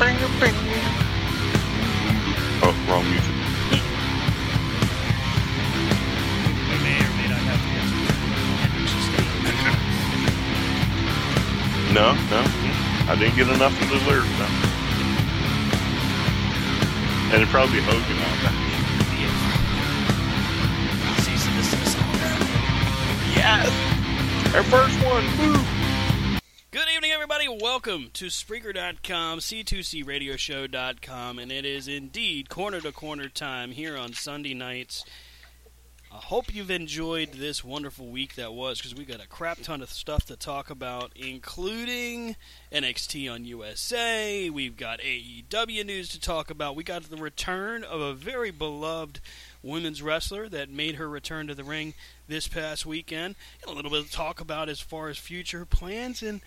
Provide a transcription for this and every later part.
Eh. Oh, wrong music. We may or may not have to answer Hendrix Estate. No, no. I didn't get enough of the lyrics now. And it'd probably be Hogan on that. Cease and desist on that. Yes! Our first one! Woo! Good evening, everybody. Welcome to Spreaker.com, C2CRadioshow.com, and it is indeed corner to corner time here on Sunday nights. I hope you've enjoyed this wonderful week that was because we got a crap ton of stuff to talk about, including NXT on USA. We've got AEW news to talk about. We got the return of a very beloved women's wrestler that made her return to the ring this past weekend. And a little bit of talk about as far as future plans and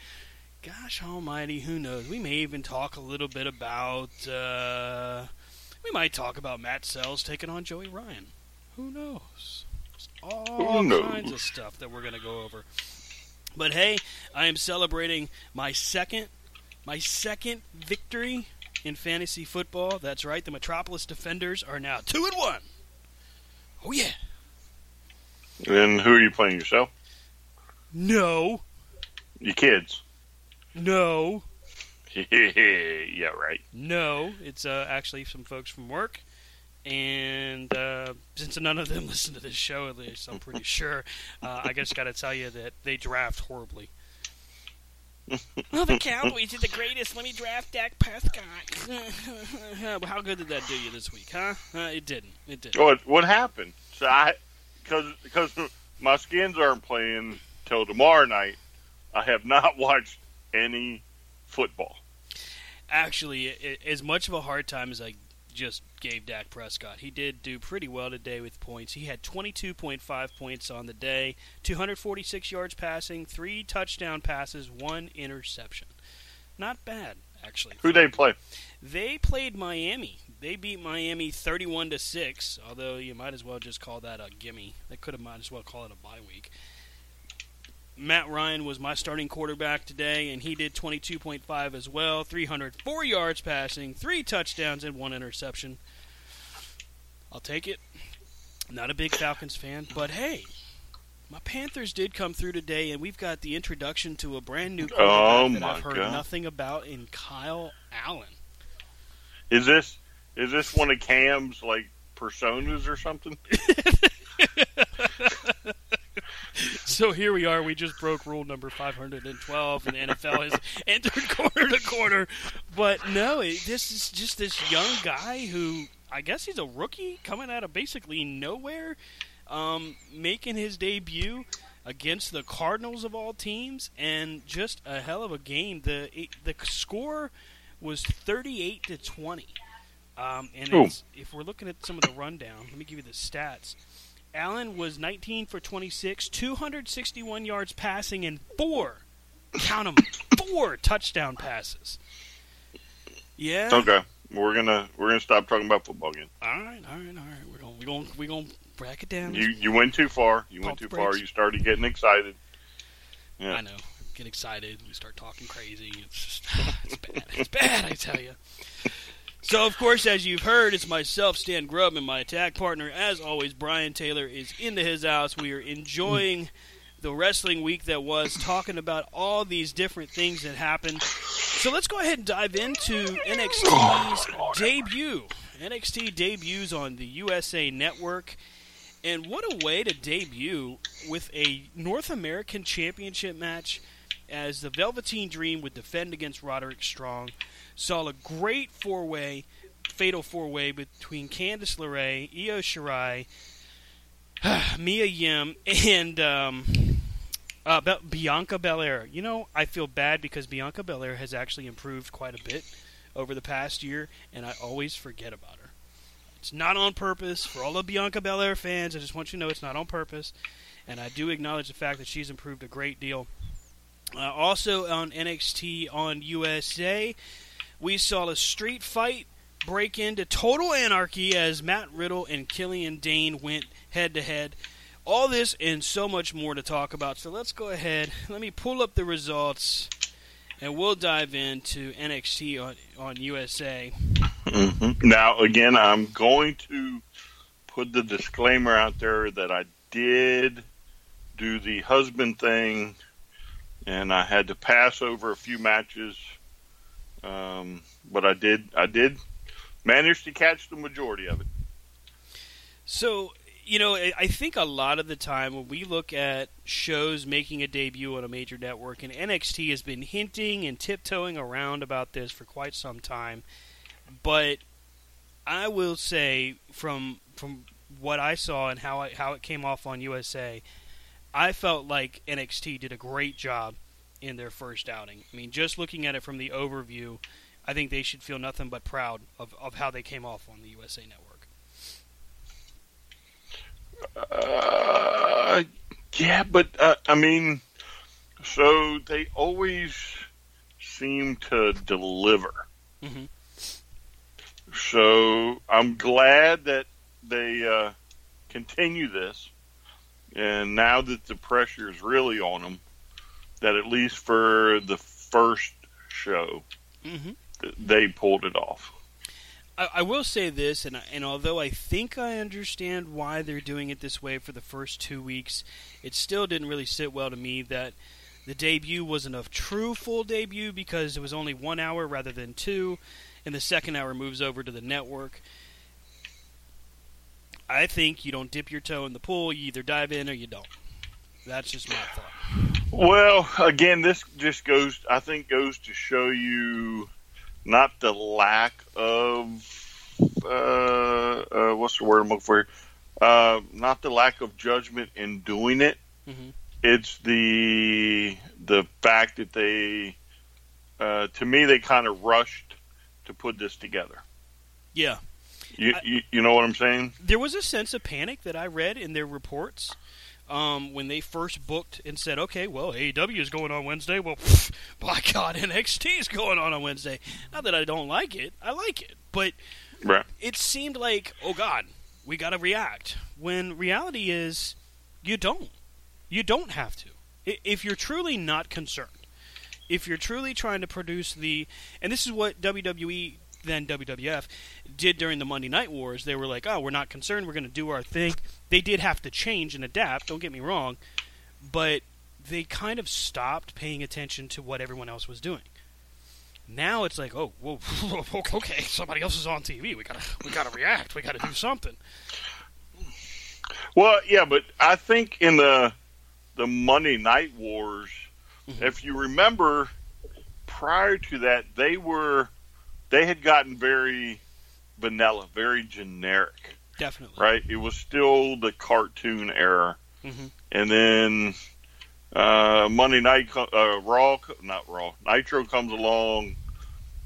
gosh almighty, who knows? We may even talk a little bit about uh, we might talk about Matt Sells taking on Joey Ryan. Who knows? There's all Who knows? kinds of stuff that we're going to go over. But hey, I am celebrating my second my second victory in fantasy football. That's right, the Metropolis Defenders are now 2 and 1. Oh yeah. And who are you playing yourself? No. Your kids. No. yeah, right. No, it's uh, actually some folks from work. And uh, since none of them listen to this show, at least, I'm pretty sure, uh, I just got to tell you that they draft horribly. Well, the Cowboys are the greatest. Let me draft Dak Prescott. How good did that do you this week, huh? Uh, it didn't. It didn't. What what happened? So I, because because my skins aren't playing till tomorrow night. I have not watched any football. Actually, i as much of a hard time as I just gave Dak Prescott, he did do pretty well today with points. He had 22.5 points on the day, 246 yards passing, three touchdown passes, one interception. Not bad, actually. Who they play? They played Miami. They beat Miami 31 to 6, although you might as well just call that a gimme. They could have might as well call it a bye week. Matt Ryan was my starting quarterback today, and he did 22.5 as well. 304 yards passing, three touchdowns, and one interception. I'll take it. Not a big Falcons fan, but hey, my Panthers did come through today, and we've got the introduction to a brand new quarterback Oh, that I've heard God. nothing about in Kyle Allen. Is this is this one of Cam's like personas or something? So here we are. We just broke rule number 512, and the NFL has entered corner to corner. But no, it, this is just this young guy who I guess he's a rookie coming out of basically nowhere, um, making his debut against the Cardinals of all teams, and just a hell of a game. The the score was 38 to 20. Um, and it's, if we're looking at some of the rundown, let me give you the stats. Allen was 19 for 26, 261 yards passing, and four, count them, four touchdown passes. Yeah. Okay, we're gonna we're gonna stop talking about football again. All right, all right, all right. We're gonna we're gonna we're going to bracket down. You you went too far. You went too far. You started getting excited. Yeah. I know. Get excited. We start talking crazy. It's just, it's bad. It's bad, I tell you. So, of course, as you've heard, it's myself, Stan Grubb, and my attack partner, as always, Brian Taylor, is into his house. We are enjoying the wrestling week that was, talking about all these different things that happened. So let's go ahead and dive into NXT's debut. NXT debuts on the USA Network. And what a way to debut with a North American Championship match as the Velveteen Dream would defend against Roderick Strong. Saw a great four way, fatal four way between Candice LeRae, Io Shirai, Mia Yim, and um, uh, Be- Bianca Belair. You know, I feel bad because Bianca Belair has actually improved quite a bit over the past year, and I always forget about her. It's not on purpose. For all the Bianca Belair fans, I just want you to know it's not on purpose. And I do acknowledge the fact that she's improved a great deal. Uh, also on NXT on USA, we saw a street fight break into total anarchy as Matt Riddle and Killian Dain went head to head. All this and so much more to talk about. So let's go ahead. Let me pull up the results and we'll dive into NXT on, on USA. Mhm. Now, again, I'm going to put the disclaimer out there that I did do the husband thing, and I had to pass over a few matches, um, but I did. I did manage to catch the majority of it. So, you know, I think a lot of the time when we look at shows making a debut on a major network, and NXT has been hinting and tiptoeing around about this for quite some time, but I will say from from what I saw and how I, how it came off on USA, I felt like NXT did a great job in their first outing. I mean, just looking at it from the overview, I think they should feel nothing but proud of, of how they came off on the USA Network. Uh, yeah, but uh, I mean, so they always seem to deliver. Mhm. So I'm glad that they uh, continue this, and now that the pressure is really on them, that at least for the first show, Mm-hmm. they pulled it off. I, I will say this, and and although I think I understand why they're doing it this way for the first two weeks, it still didn't really sit well to me that the debut wasn't a true full debut because it was only one hour rather than two, and the second hour moves over to the network. I think you don't dip your toe in the pool; you either dive in or you don't. That's just my thought. Well, again, this just goes, I think, goes to show you not the lack of, uh, uh, what's the word I'm looking for? here? Uh, not the lack of judgment in doing it. Mhm. It's the the fact that they, uh, to me, they kind of rushed to put this together. Yeah, You, you know what I'm saying? there was a sense of panic that I read in their reports um, when they first booked and said, "Okay, well, AEW is going on Wednesday. Well, pff, by God, NXT is going on on Wednesday." Not that I don't like it; I like it, but Right. it seemed like, "Oh God, we got to react." When reality is, you don't. You don't have to. If you're truly not concerned, if you're truly trying to produce the, and this is what WWE then WWF did during the Monday Night Wars. They were like, "Oh, we're not concerned. We're going to do our thing." They did have to change and adapt. Don't get me wrong, but they kind of stopped paying attention to what everyone else was doing. Now it's like, oh, whoa, okay, somebody else is on TV. We gotta, we gotta react. We gotta do something. Well, yeah, but I think in the the Monday Night Wars, mm-hmm. if you remember, prior to that, they were they had gotten very vanilla, very generic, Definitely. right? It was still the cartoon era, Mhm. and then uh, Monday Night uh, Raw, not Raw, Nitro comes along,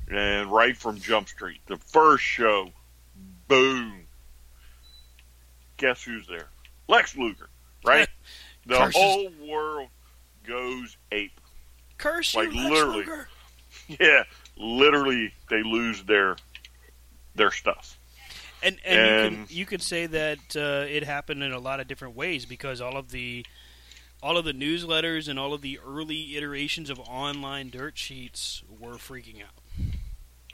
and right from Jump Street, the first show, boom. Guess who's there? Lex Luger, right? The Curses. whole world goes ape. Curse Like, you, Lex literally. Luger. Yeah, literally, they lose their their stuff. And and, and you can you can say that uh, it happened in a lot of different ways because all of the all of the newsletters and all of the early iterations of online dirt sheets were freaking out.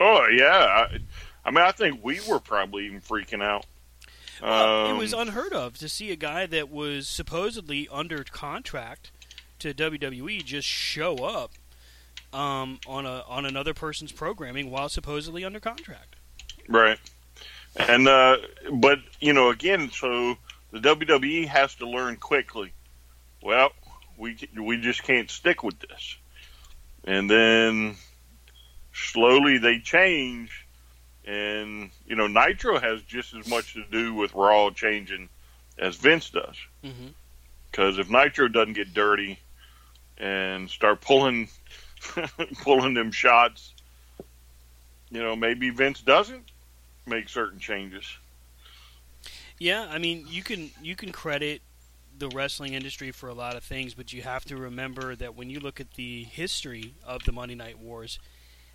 Oh yeah, I, I mean I think we were probably even freaking out. Well, um, it was unheard of to see a guy that was supposedly under contract to WWE just show up um, on a on another person's programming while supposedly under contract. Right. And uh, but you know again, so the WWE has to learn quickly. Well, we we just can't stick with this, and then slowly they change, and you know Nitro has just as much to do with Raw changing as Vince does. Because mm-hmm. if Nitro doesn't get dirty and start pulling pulling them shots, you know maybe Vince doesn't make certain changes. Yeah, I mean, you can you can credit the wrestling industry for a lot of things, but you have to remember that when you look at the history of the Monday Night Wars,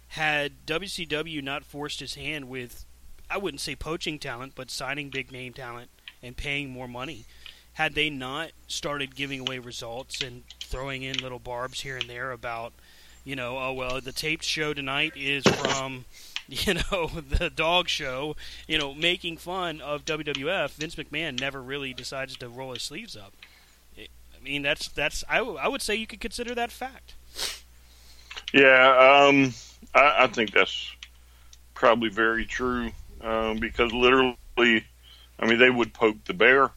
had WCW not forced his hand with, I wouldn't say poaching talent, but signing big name talent and paying more money, had they not started giving away results and throwing in little barbs here and there about, you know, oh well, the taped show tonight is from you know, the dog show, you know, making fun of WWF, Vince McMahon never really decides to roll his sleeves up. I mean, that's that's I, w- I would say you could consider that fact. Yeah, um, I, I think that's probably very true um, because literally, I mean, they would poke the bear.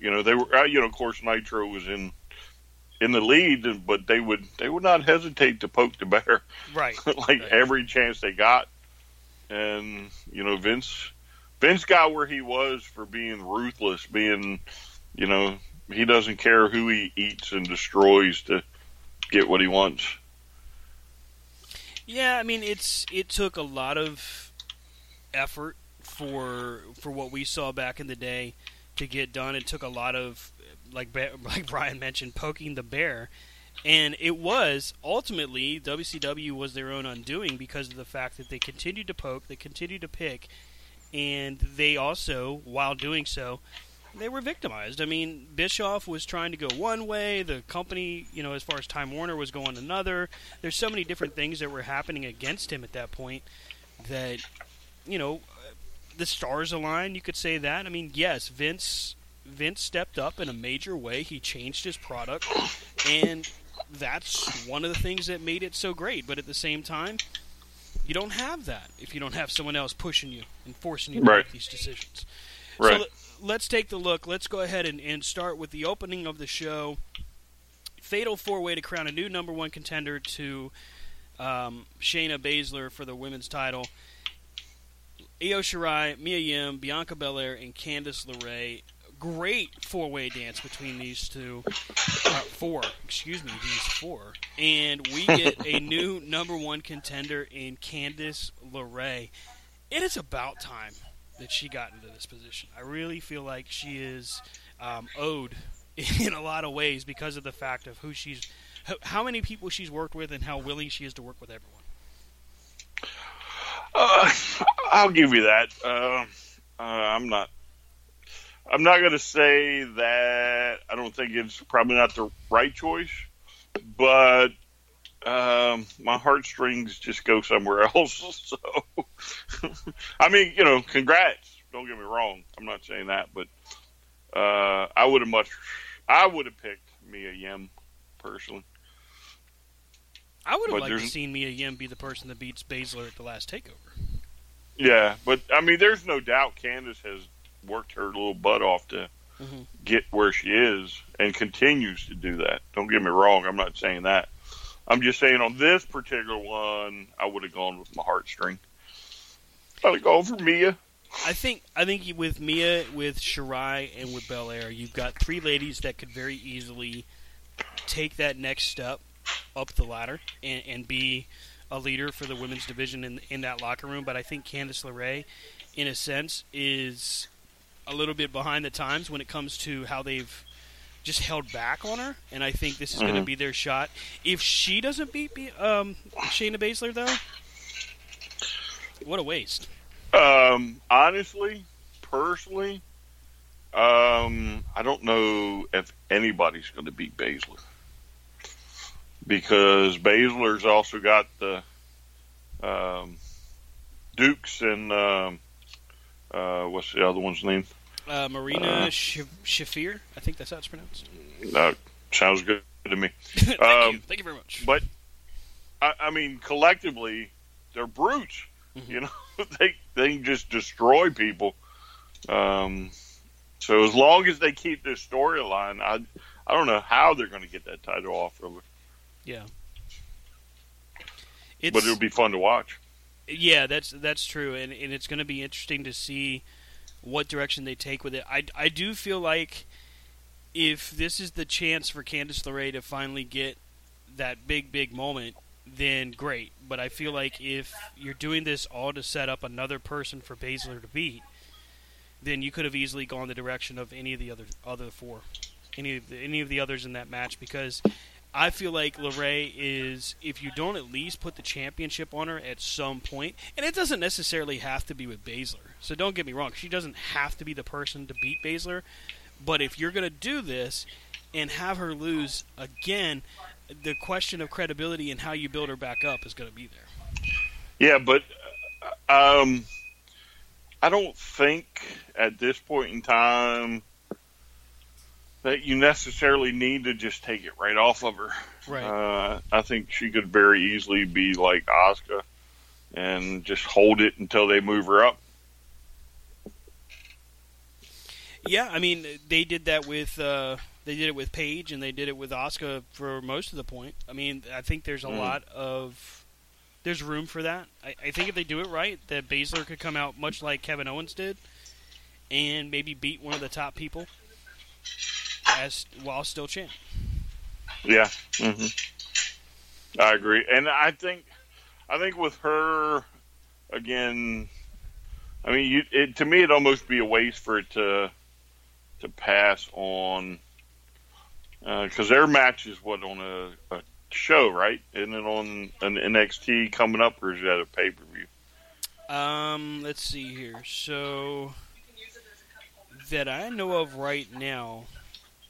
You know, they were, you know, of course, Nitro was in in the lead, but they would they would not hesitate to poke the bear, right? like right. every chance they got. And you know, Vince Vince got where he was for being ruthless, being you know he doesn't care who he eats and destroys to get what he wants. Yeah, I mean it's it took a lot of effort for for what we saw back in the day to get done. It took a lot of like like Brian mentioned, poking the bear, and it was ultimately WCW was their own undoing because of the fact that they continued to poke, they continued to pick, and they also, while doing so, they were victimized. I mean, Bischoff was trying to go one way, the company, you know, as far as Time Warner was going another. There's so many different things that were happening against him at that point that, you know, the stars aligned. You could say that. I mean, yes, Vince Vince stepped up in a major way. He changed his product, and that's one of the things that made it so great. But at the same time, you don't have that if you don't have someone else pushing you and forcing you to right. make these decisions. Right. So let's take the look. Let's go ahead and, and start with the opening of the show. Fatal four way to crown a new number one contender to um, Shayna Baszler for the women's title. Io Shirai, Mia Yim, Bianca Belair, and Candice LeRae great four way dance between these two. Uh, four, excuse me, these four. And we get a new number one contender in Candice LeRae. It is about time that she got into this position. I really feel like she is um, owed in a lot of ways because of the fact of who she's, how many people she's worked with, and how willing she is to work with everyone. Uh, I'll give you that. Uh, uh, I'm not I'm not going to say that I don't think it's probably not the right choice, but um, my heartstrings just go somewhere else. So, I mean, you know, congrats. Don't get me wrong. I'm not saying that, but uh, I would have much, I would have picked Mia Yim personally. I would have liked to seen Mia Yim be the person that beats Baszler at the last takeover. Yeah, but I mean, there's no doubt Candice has worked her little butt off to mm-hmm. get where she is and continues to do that. Don't get me wrong. I'm not saying that. I'm just saying on this particular one, I would have gone with my heartstring. I'd have gone for Mia. I think I think with Mia, with Shirai, and with Belair, you've got three ladies that could very easily take that next step up the ladder and, and be a leader for the women's division in in that locker room. But I think Candice LeRae, in a sense, is a little bit behind the times when it comes to how they've just held back on her, and I think this is mm-hmm. going to be their shot. If she doesn't beat um, Shayna Baszler, though, What a waste. Um, honestly, personally, um, I don't know if anybody's going to beat Baszler because Baszler's also got the um, Dukes and um, uh, what's the other one's name? Uh, Marina Uh, Shafir, I think that's how it's pronounced. Uh, sounds good to me. Thank Um, you. Thank you very much. But I, I mean, collectively, they're brutes. Mhm. You know, they they just destroy people. Um, so as long as they keep this storyline, I I don't know how they're going to get that title off of her, yeah. It's, but it'll be fun to watch. Yeah, that's that's true, and and it's going to be interesting to see what direction they take with it. I, I do feel like if this is the chance for Candice LeRae to finally get that big big moment, then great. But I feel like if you're doing this all to set up another person for Baszler to beat, then you could have easily gone the direction of any of the other other four, any of the, any of the others in that match because I feel like LeRae is if you don't at least put the championship on her at some point, and it doesn't necessarily have to be with Baszler. So don't get me wrong, she doesn't have to be the person to beat Baszler, but if you're going to do this and have her lose again, the question of credibility and how you build her back up is going to be there. Yeah, but um, I don't think at this point in time that you necessarily need to just take it right off of her. Right. Uh, I think she could very easily be like Asuka and just hold it until they move her up. Yeah, I mean they did that with uh, they did it with Paige and they did it with Asuka for most of the point. I mean, I think there's a Mm. lot of there's room for that. I, I think if they do it right, that Baszler could come out much like Kevin Owens did, and maybe beat one of the top people as while still champ. Yeah. hmm I agree, and I think I think with her again. I mean, you, it, to me, it'd almost be a waste for it to to pass on because their match is what on a, a show, right? Isn't it on an NXT coming up, or is that a pay per view? Um, let's see here. So that I know of right now,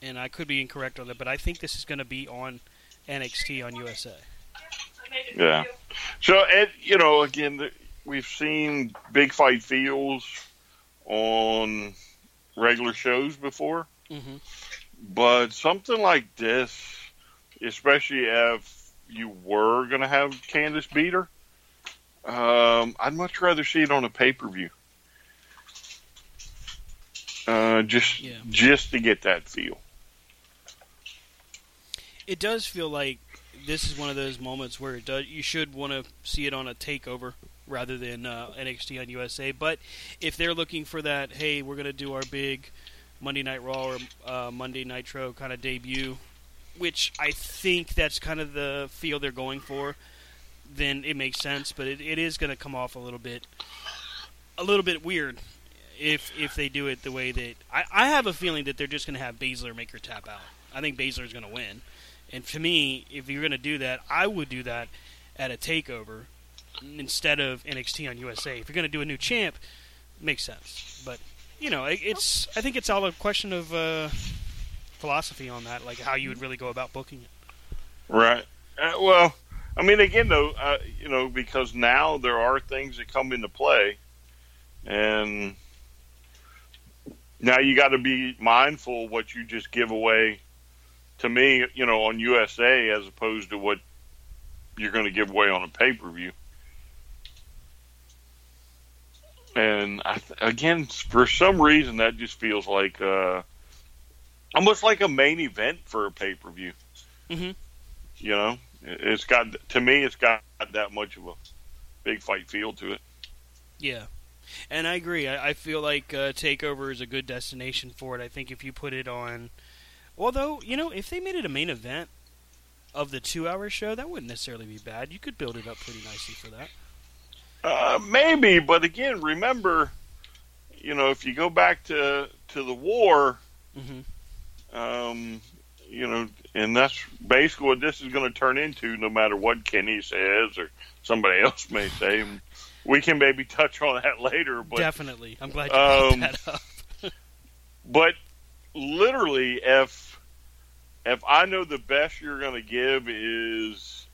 and I could be incorrect on that, but I think this is going to be on NXT on USA. Yeah. So, and you know, again, we've seen big fight feels on regular shows before, Mm-hmm. but something like this, especially if you were going to have Candice beat her, um, I'd much rather see it on a pay per view. Uh, just Yeah. just to get that feel. It does feel like this is one of those moments where it does. You should want to see it on a takeover rather than uh, NXT on USA. But if they're looking for that, hey, we're going to do our big Monday Night Raw or uh, Monday Nitro kind of debut, which I think that's kind of the feel they're going for, then it makes sense. But it, it is going to come off a little bit, a little bit weird. If if they do it the way that I, I have a feeling that they're just going to have Baszler make her tap out. I think Baszler is going to win. And to me, if you're going to do that, I would do that at a takeover instead of NXT on USA. If you're going to do a new champ, makes sense. But you know, it, it's I think it's all a question of uh, philosophy on that, like how you would really go about booking it. Right. Uh, well, I mean, again, though, uh, you know, because now there are things that come into play, and now you got to be mindful what you just give away. To me, you know, on USA as opposed to what you're going to give away on a pay per view. And I again, for some reason, that just feels like uh, almost like a main event for a pay per view. Mhm. You know, It- it's got to me, it's got that much of a big fight feel to it. Yeah, and I agree. I, I feel like uh, Takeover is a good destination for it. I think if you put it on, although you know, if they made it a main event of the two-hour show, that wouldn't necessarily be bad. You could build it up pretty nicely for that. Uh, maybe, but again, remember, you know, if you go back to to the war, hmm um, you know, and that's basically what this is going to turn into, no matter what Kenny says or somebody else may say. We can maybe touch on that later. But, Definitely. I'm glad you brought um, that up. But literally, if if I know the best you're going to give is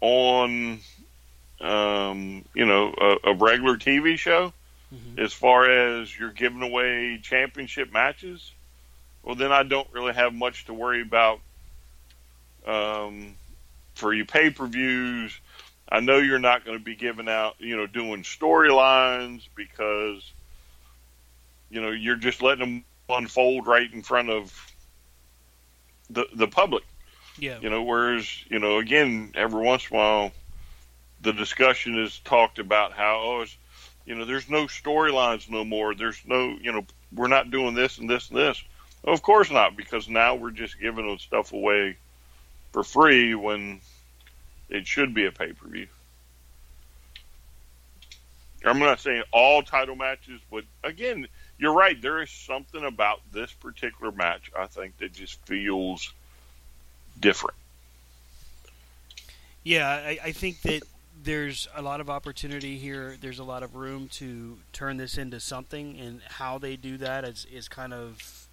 on, um, you know, a, a regular TV show, Mhm. as far as you're giving away championship matches, well, then I don't really have much to worry about um, for your pay per views. I know you're not going to be giving out, you know, doing storylines because, you know, you're just letting them unfold right in front of the the public. Yeah. You know, whereas, you know, again, every once in a while, the discussion is talked about how, oh, you know, there's no storylines no more. There's no, you know, we're not doing this and this and this. Of course not, because now we're just giving them stuff away for free when it should be a pay per view. I'm not saying all title matches, but again, you're right. There is something about this particular match I think that just feels different. Yeah, I, I think that there's a lot of opportunity here. There's a lot of room to turn this into something, and how they do that is, is kind of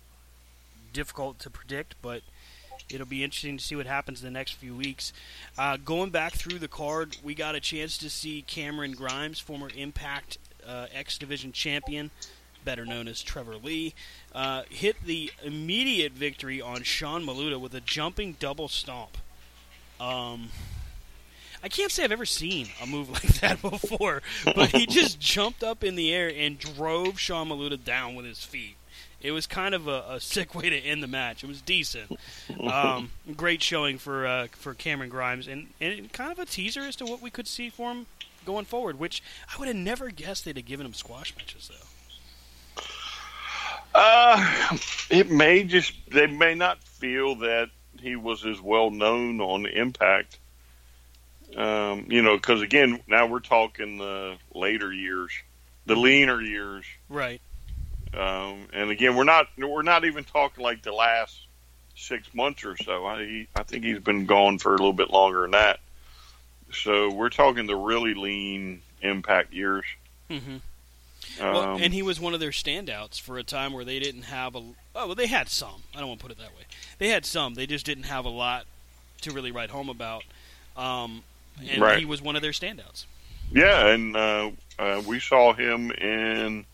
difficult to predict, but it'll be interesting to see what happens in the next few weeks. Uh, going back through the card, we got a chance to see Cameron Grimes, former Impact uh, X Division champion, better known as Trevor Lee, uh, hit the immediate victory on Sean Maluta with a jumping double stomp. Um, I can't say I've ever seen a move like that before, but he just jumped up in the air and drove Sean Maluta down with his feet. It was kind of a, a sick way to end the match. It was decent. Um, great showing for uh, for Cameron Grimes, and, and kind of a teaser as to what we could see for him going forward. Which I would have never guessed they'd have given him squash matches, though. Uh, it may just they may not feel that he was as well known on Impact. Um, you know, because again, now we're talking the later years, the leaner years, Right. um, and again, we're not we're not even talking like the last six months or so. I he, I think he's been gone for a little bit longer than that. So we're talking the really lean Impact years. Mm-hmm. Um, Well, and he was one of their standouts for a time where they didn't have a. Oh, well, they had some. I don't want to put it that way. They had some. They just didn't have a lot to really write home about. Um, and Right. he was one of their standouts. Yeah, and uh, uh, we saw him in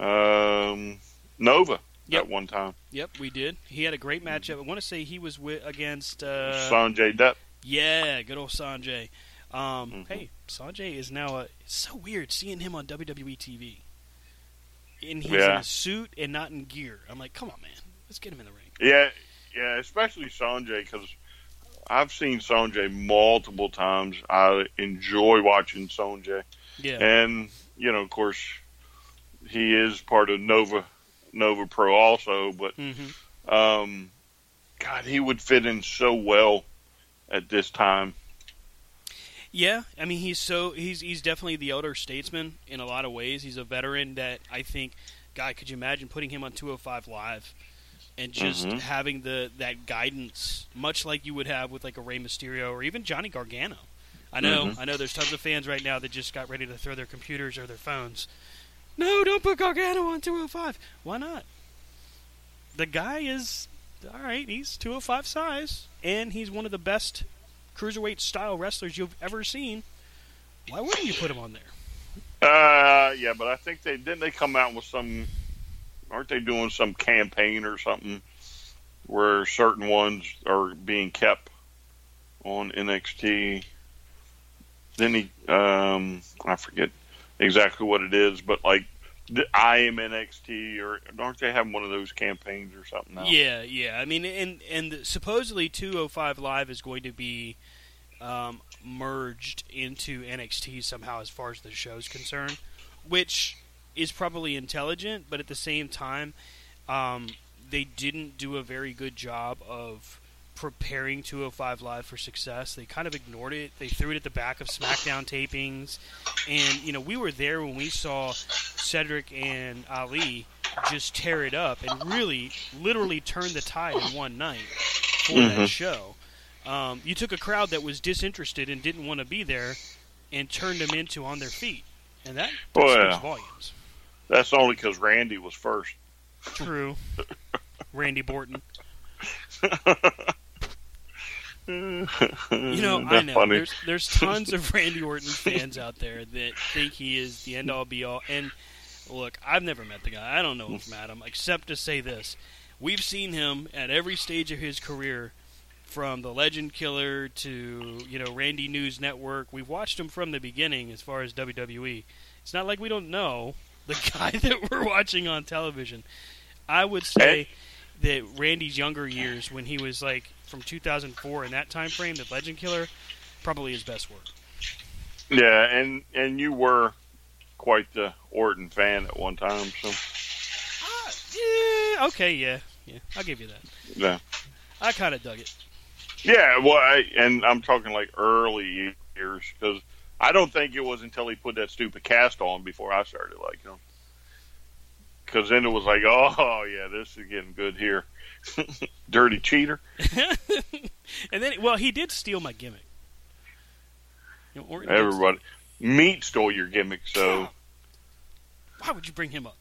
um, Nova Yep. at one time. Yep, we did. He had a great matchup. I want to say he was with against. Uh, Sonjay Dutt. yeah, good old Sonjay. Um, Mhm. Hey, Sonjay is now. A, it's so weird seeing him on WWE TV. And he's in Yeah. a suit and not in gear. I'm like, come on, man, let's get him in the ring. Yeah, yeah, especially Sonjay because I've seen Sonjay multiple times. I enjoy watching Sonjay. Yeah. and you know, of course, he is part of Nova Nova Pro also. But hmm um, God, he would fit in so well at this time. Yeah, I mean he's so he's he's definitely the elder statesman in a lot of ways. He's a veteran that I think, God, could you imagine putting him on 205 live and just Mhm. having the that guidance, much like you would have with like a Rey Mysterio or even Johnny Gargano. I know, Mhm. I know. There's tons of fans right now that just got ready to throw their computers or their phones. No, don't put Gargano on 205. Why not? The guy is all right. He's 205 size, and he's one of the best cruiserweight style wrestlers you've ever seen. Why wouldn't you put him on there? Uh, yeah, but I think they didn't they come out with some. Aren't they doing some campaign or something where certain ones are being kept on NXT? Then he, um, I forget exactly what it is, but like I am NXT or aren't they having one of those campaigns or something? Yeah, yeah. I mean, and and supposedly 205 Live is going to be um, merged into NXT somehow, as far as the show's concerned, which is probably intelligent, but at the same time, um, they didn't do a very good job of preparing 205 Live for success. They kind of ignored it. They threw it at the back of SmackDown tapings, and you know we were there when we saw Cedric and Ali just tear it up and really, literally turn the tide in one night for Mhm. that show. Um, you took a crowd that was disinterested and didn't want to be there, and turned them into on their feet, and that, that speaks volumes. That's only because Randy was first. True. Randy Borton. you know, I know funny. there's there's tons of Randy Orton fans out there that think he is the end all be all. And look, I've never met the guy. I don't know him from Adam, except to say this: we've seen him at every stage of his career, from the Legend Killer to you know Randy News Network. We've watched him from the beginning as far as WWE. It's not like we don't know the guy that we're watching on television. I would say that Randy's younger years, when he was like from 2004 in that time frame, the Legend Killer, probably his best work. Yeah, and and you were quite the Orton fan at one time, so Ah, yeah, okay, yeah, yeah, I'll give you that. yeah, I kind of dug it. yeah. Well, I, and I'm talking like early years because I don't think it was until he put that stupid cast on before I started liking him. Because then it was like, oh yeah, this is getting good here. Dirty cheater. and then, well, he did steal my gimmick. You know, Everybody, meat stole your gimmick, so Why would you bring him up?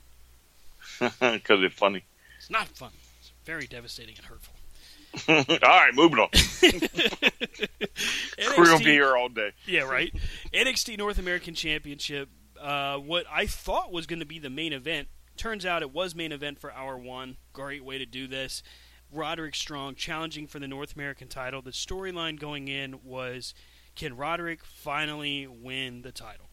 because it's funny. It's not fun. It's very devastating and hurtful. all right, moving on. We're gonna be here all day. Yeah, right. NXT North American Championship. Uh, what I thought was going to be the main event turns out it was main event for hour one. Great way to do this. Roderick Strong challenging for the North American title. The storyline going in was can Roderick finally win the title?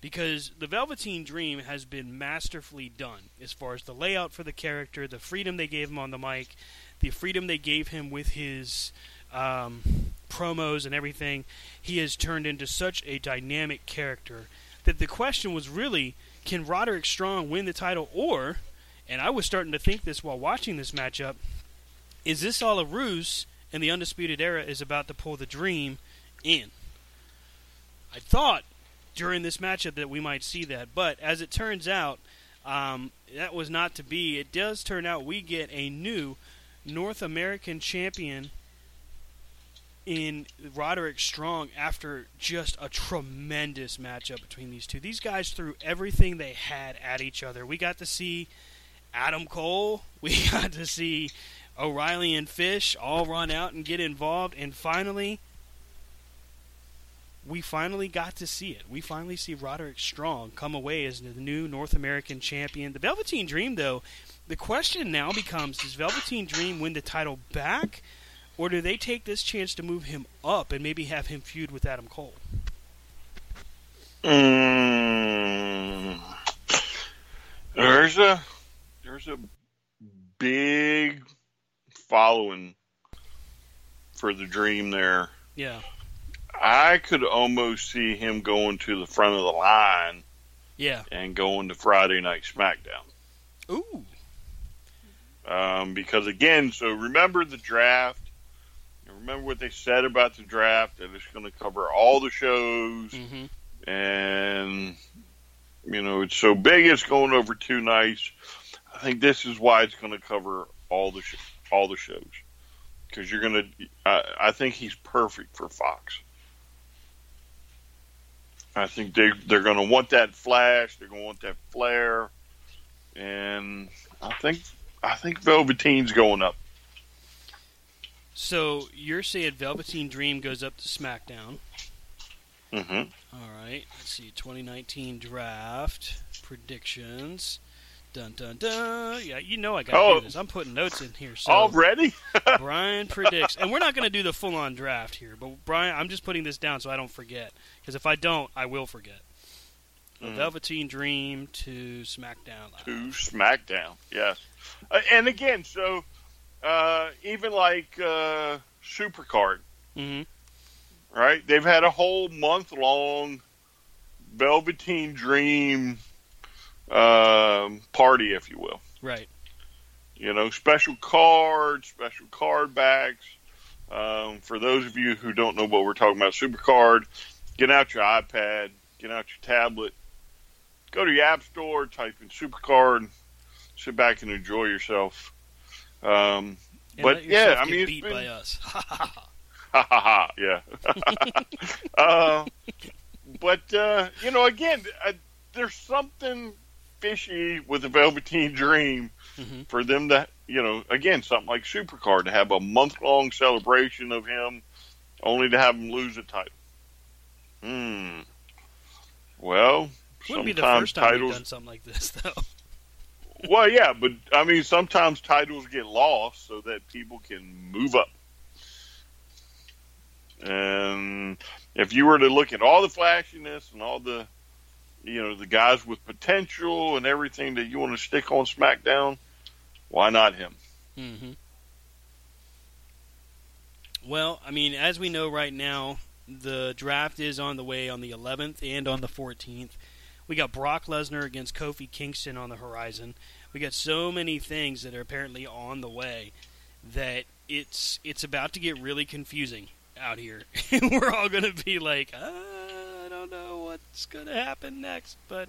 Because the Velveteen Dream has been masterfully done as far as the layout for the character, the freedom they gave him on the mic, the freedom they gave him with his um, promos and everything. He has turned into such a dynamic character that the question was really can Roderick Strong win the title or, and I was starting to think this while watching this matchup, is this all a ruse and the Undisputed Era is about to pull the dream in? I thought during this matchup that we might see that, but as it turns out, um, that was not to be. It does turn out we get a new North American champion in Roderick Strong after just a tremendous matchup between these two. These guys threw everything they had at each other. We got to see Adam Cole, we got to see O'Reilly and Fish all run out and get involved, and finally, we finally got to see it. We finally see Roderick Strong come away as the new North American champion. The Velveteen Dream, though, the question now becomes: Does Velveteen Dream win the title back? Or do they take this chance to move him up and maybe have him feud with Adam Cole? Mm, there's a there's a big following for the dream there. Yeah. I could almost see him going to the front of the line Yeah. and going to Friday Night SmackDown. Ooh. Um, because again, so remember the draft. Remember what they said about the draft that it's going to cover all the shows, Mm-hmm. and you know it's so big it's going over two nights. I think this is why it's going to cover all the sh- all the shows because you're going to. I, I think he's perfect for Fox. I think they they're going to want that flash. They're going to want that flare, and I think I think Velveteen's going up. So you're saying Velveteen Dream goes up to SmackDown. Mm-hmm. All right. Let's see. 2019 draft predictions. Dun dun dun. Yeah, you know I got to Oh. do this. I'm putting notes in here. So Already? Brian predicts, and we're not going to do the full-on draft here, but Brian, I'm just putting this down so I don't forget. Because if I don't, I will forget. Mhm. Velveteen Dream to SmackDown. to SmackDown. Yes, uh, and again, so uh, even like uh, Supercard, hmm right? They've had a whole month long Velveteen Dream um, party, if you will. Right. You know, special cards, special card backs. Um, for those of you who don't know what we're talking about, Supercard, get out your iPad, get out your tablet, go to your app store, type in Supercard, sit back and enjoy yourself. Um, but yeah, I mean, it's beat been- by us. ha ha ha, yeah. uh, but uh, you know, again, uh, there's something fishy with the Velveteen Dream Mhm. for them to, you know, again, something like Supercard to have a month long celebration of him, only to have him lose a title. Hmm. Well, Wouldn't be the first time we've titles done something like this, though. well, yeah, but I mean, sometimes titles get lost so that people can move up. And if you were to look at all the flashiness and all the, you know, the guys with potential and everything that you want to stick on SmackDown, why not him? hmm Well, I mean, as we know right now, the draft is on the way on the 11th and on the 14th. We got Brock Lesnar against Kofi Kingston on the horizon. We got so many things that are apparently on the way that it's it's about to get really confusing out here. We're all going to be like, "Uh, I don't know what's going to happen next, but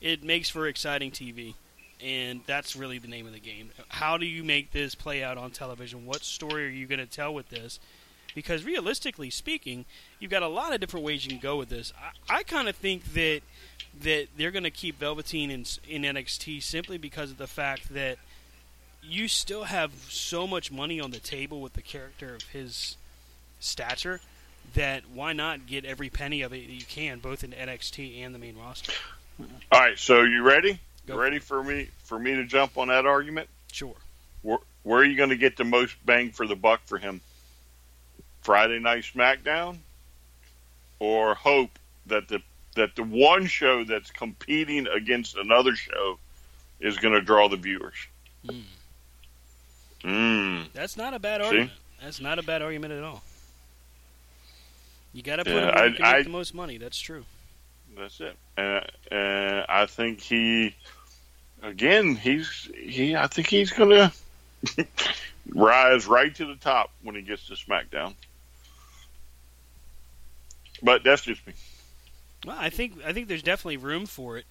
it makes for exciting TV and that's really the name of the game. How do you make this play out on television? What story are you going to tell with this? Because realistically speaking, you've got a lot of different ways you can go with this. I, I kind of think that that they're going to keep Velveteen in, in NXT simply because of the fact that you still have so much money on the table with the character of his stature that why not get every penny of it that you can, both in NXT and the main roster? All right, so you ready? Go. You ready for me for me to jump on that argument? Sure. Where, where are you going to get the most bang for the buck for him? Friday Night SmackDown, or hope that the that the one show that's competing against another show is going to draw the viewers? Mm. Mm. That's not a bad See? argument. That's not a bad argument at all. You got to put Yeah, him I- make I- the most money. That's true. That's it. And uh, I think he, again, he's he. I think he's going to rise right to the top when he gets to SmackDown. But that's just me. Well, I think I think there's definitely room for it.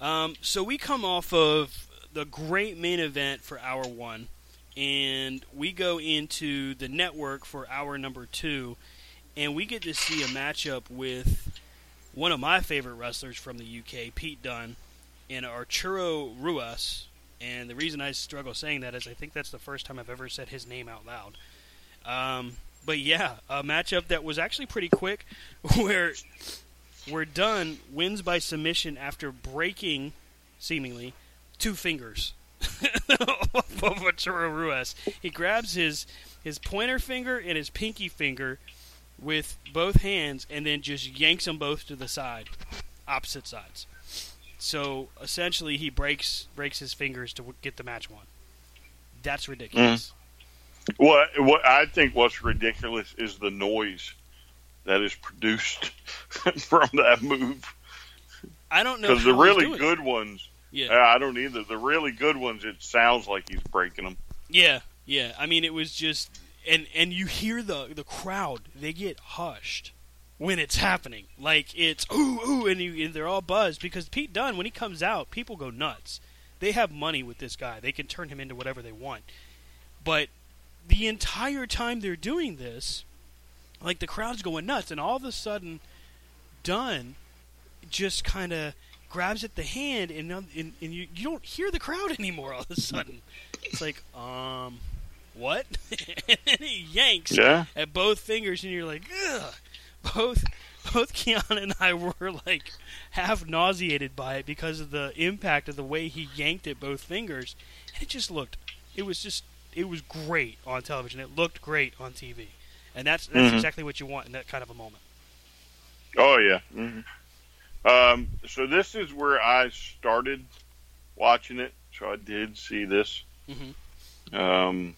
Um, so we come off of the great main event for hour one, and we go into the network for hour number two, and we get to see a matchup with one of my favorite wrestlers from the UK, Pete Dunne, and Arturo Ruas. And the reason I struggle saying that is I think that's the first time I've ever said his name out loud. Um, but yeah, a matchup that was actually pretty quick, where where Dunne wins by submission after breaking, seemingly, two fingers of Arturo Ruas. He grabs his his pointer finger and his pinky finger with both hands, and then just yanks them both to the side, opposite sides. So essentially, he breaks breaks his fingers to get the match won. That's ridiculous. What what I think what's ridiculous is the noise that is produced from that move. I don't know Because the really good ones, Yeah. uh, I don't either. The really good ones, it sounds like he's breaking them. Yeah, yeah. I mean, it was just, and and you hear the the crowd. They get hushed when it's happening. Like it's ooh ooh, and, you, and they're all buzzed because Pete Dunne, when he comes out, people go nuts. They have money with this guy. They can turn him into whatever they want. But the entire time they're doing this, like the crowd's going nuts, and all of a sudden, Dunne just kind of grabs at the hand, and, and and you you don't hear the crowd anymore. All of a sudden, it's like, um, what? and then he yanks Yeah. at both fingers, and you're like, ugh. Both both Keanu and I were like half nauseated by it because of the impact of the way he yanked at both fingers, and it just looked. It was just. It was great on television. It looked great on TV, and that's that's Mhm. exactly what you want in that kind of a moment. Oh yeah. hmm Um, so this is where I started watching it. So I did see this, Mhm. um,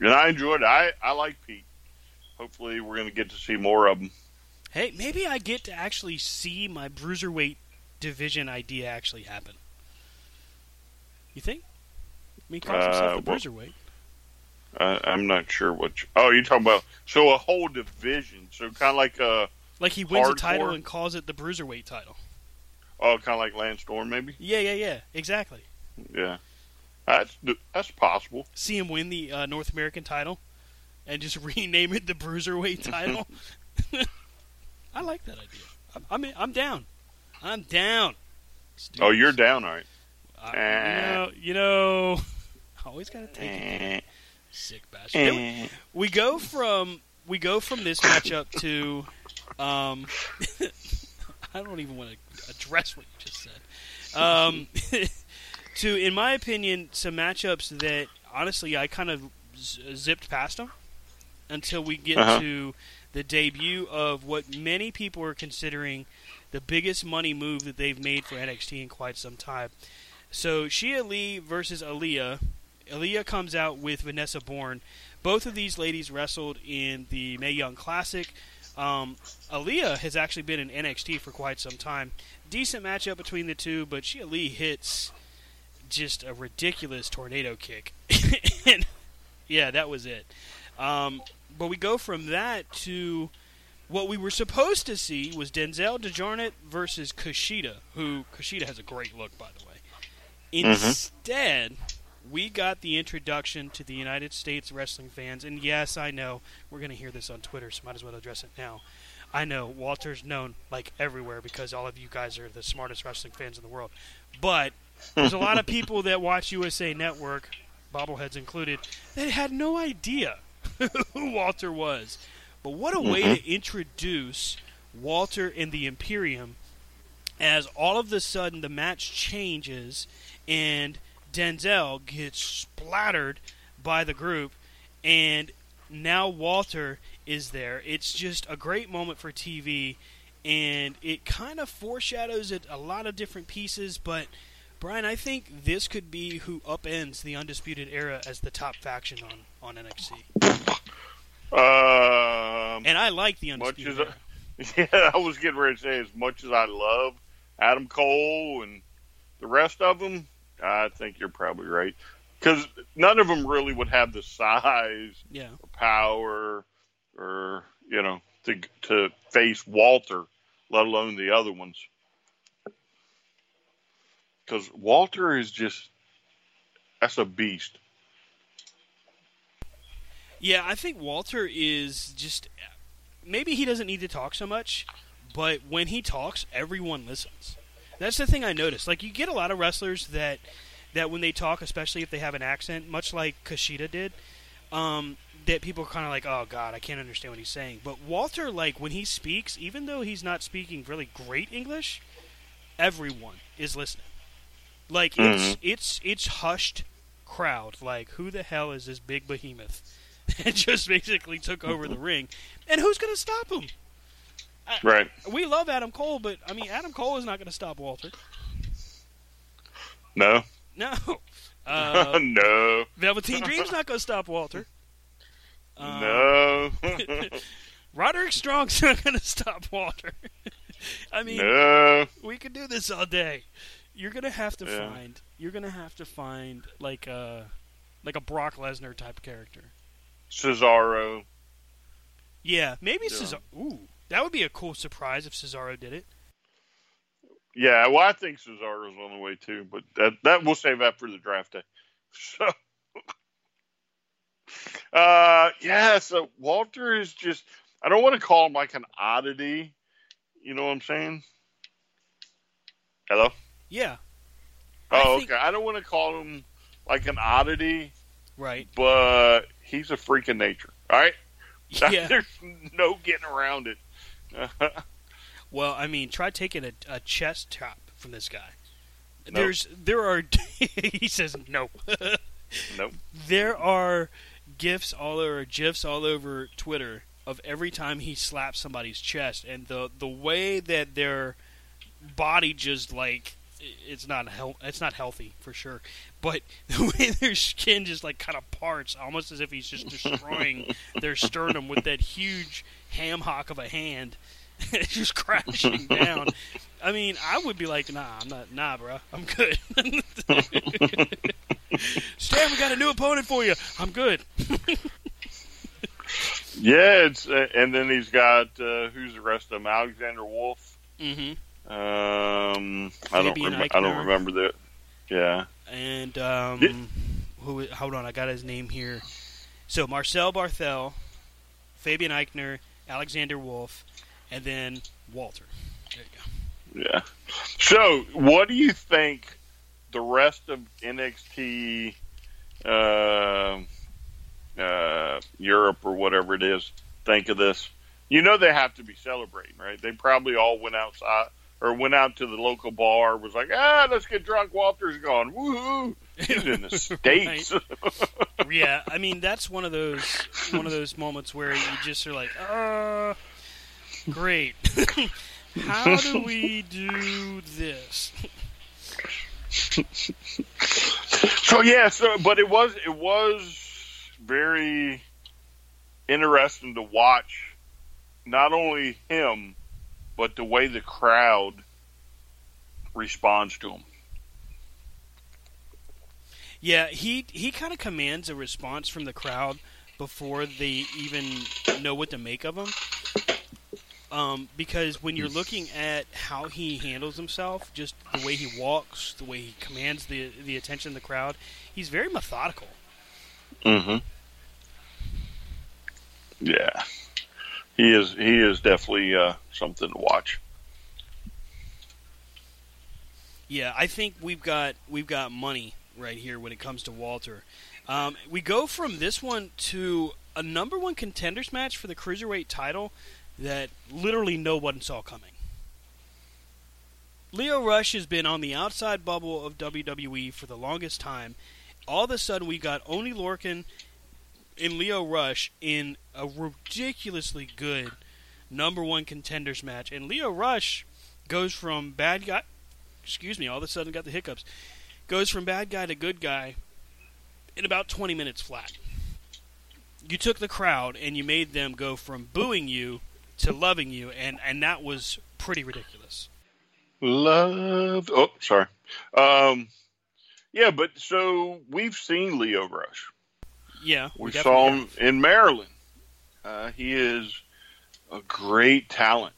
and I enjoyed it. I I like Pete. Hopefully, we're going to get to see more of him. Hey, maybe I get to actually see my bruiserweight division idea actually happen. You think? He calls himself Uh, a well- bruiserweight. I, I'm not sure what. You, oh, you're talking about so a whole division. So kind of like uh Like he wins a title and calls it the bruiserweight title. oh, kind of like Lance Storm, maybe. Yeah, yeah, yeah. Exactly. Yeah. That's that's possible. See him win the uh, North American title, and just rename it the Bruiserweight title. I like that idea. I'm I'm, I'm down. I'm down. Oh, you're down, all right. Uh, you know, you know, always gotta take it. Sick bastard. We, we go from we go from this matchup to, um, I don't even want to address what you just said. Um, to, in my opinion, some matchups that honestly I kind of z- zipped past them until we get Uh-huh. to the debut of what many people are considering the biggest money move that they've made for NXT in quite some time. So Xia Li versus Aaliyah. Aaliyah comes out with Vanessa Borne. Both of these ladies wrestled in the Mae Young Classic. Um, Aaliyah has actually been in NXT for quite some time. Decent matchup between the two, but Xia Li hits just a ridiculous tornado kick. and yeah, that was it. Um, but we go from that to what we were supposed to see was Denzel Dejournette versus Kushida, who Kushida has a great look, by the way. Instead, we got the introduction to the United States wrestling fans, and yes, I know we're going to hear this on Twitter, so might as well address it now. I know Walter's known like everywhere because all of you guys are the smartest wrestling fans in the world, but there's a lot of people that watch USA Network, bobbleheads included, that had no idea who Walter was. But what a way mm-hmm. to introduce Walter and the Imperium as all of a sudden the match changes and Denzel gets splattered by the group and now Walter is there. It's just a great moment for TV and it kind of foreshadows it a lot of different pieces but Brian, I think this could be who upends the Undisputed Era as the top faction on, on NXT. Um, And I like the much Undisputed as Era. I, yeah, I was getting ready to say, as much as I love Adam Cole and the rest of them, I think you're probably right because none of them really would have the size Yeah. or power or you know to to face Walter, let alone the other ones. Because Walter is just that's a beast. Yeah, I think Walter is just maybe he doesn't need to talk so much, but when he talks, everyone listens. That's the thing I noticed. Like you get a lot of wrestlers that that when they talk, especially if they have an accent, much like Kushida did, um, that people are kind of like, "Oh God, I can't understand what he's saying." But Walter, like when he speaks, even though he's not speaking really great English, everyone is listening. Like it's it's it's hushed crowd. Like who the hell is this big behemoth? and just basically took over the ring. And who's going to stop him? Right. We love Adam Cole, but I mean, Adam Cole is not going to stop Walter. No. No. Uh, no. Velveteen Dream's not going to stop Walter. Uh, no. Roderick Strong's not going to stop Walter. I mean, no. we could do this all day. You're going to have to Yeah. find. You're to have to find like a like a Brock Lesnar type character. Cesaro. Yeah, maybe Yeah. Cesaro. Ooh, that would be a cool surprise if Cesaro did it. Yeah, well, I think Cesaro's on the way too, but that that we'll save that for the draft day. So, uh, yeah. So Walter is just. I don't want to call him like an oddity. You know what I'm saying? Hello. Yeah. I Oh, think- okay. I don't want to call him like an oddity, Right. but he's a freak of nature. All right. Yeah. There's no getting around it. Well, I mean, try taking a, a chest top from this guy. Nope. There's there are he says no. nope. there are gifs all over gifs all over Twitter of every time he slaps somebody's chest and the the way that their body just like it's not hel- it's not healthy for sure. But the way their skin just like kind of parts almost as if he's just destroying their sternum with that huge ham hock of a hand just crashing down. I mean i would be like nah i'm not nah bro i'm good. Stan we got a new opponent for you. I'm good. Yeah, it's uh, and then he's got uh, who's the rest of them? Alexander Wolfe. mm-hmm Um, I don't. Rem- I don't remember that. Yeah. And um, Did- who? Hold on, I got his name here. So Marcel Barthel, Fabian Aichner, Alexander Wolfe, and then Walter. There you go. Yeah. So, what do you think the rest of NXT uh, uh, Europe or whatever it is think of this? You know they have to be celebrating, right? They probably all went outside or went out to the local bar. Was like, ah, let's get drunk. Walter's gone. Woohoo! He's in the states. yeah, I mean that's one of those one of those moments where you just are like, uh, great. How do we do this? so yeah, so but it was it was very interesting to watch not only him but the way the crowd responds to him. Yeah, he he kind of commands a response from the crowd before they even know what to make of him. Um, because when you're looking at how he handles himself, just the way he walks, the way he commands the the attention of the crowd, he's very methodical. Mm-hmm. Yeah, he is. He is definitely uh, something to watch. Yeah, I think we've got we've got money right here when it comes to Walter. Um, we go from this one to a number one contenders match for the cruiserweight title that literally no one saw coming. Lio Rush has been on the outside bubble of WWE for the longest time. All of a sudden, we got Oni Lorcan and Lio Rush in a ridiculously good number one contenders match, and Lio Rush goes from bad guy. Excuse me, all of a sudden got the hiccups. Goes from bad guy to good guy in about 20 minutes flat. You took the crowd and you made them go from booing you to loving you, and, and that was pretty ridiculous. Love. Oh, sorry. Um, yeah, but so we've seen Lio Rush. Yeah, We saw him have. in Maryland. Uh, he is a great talent,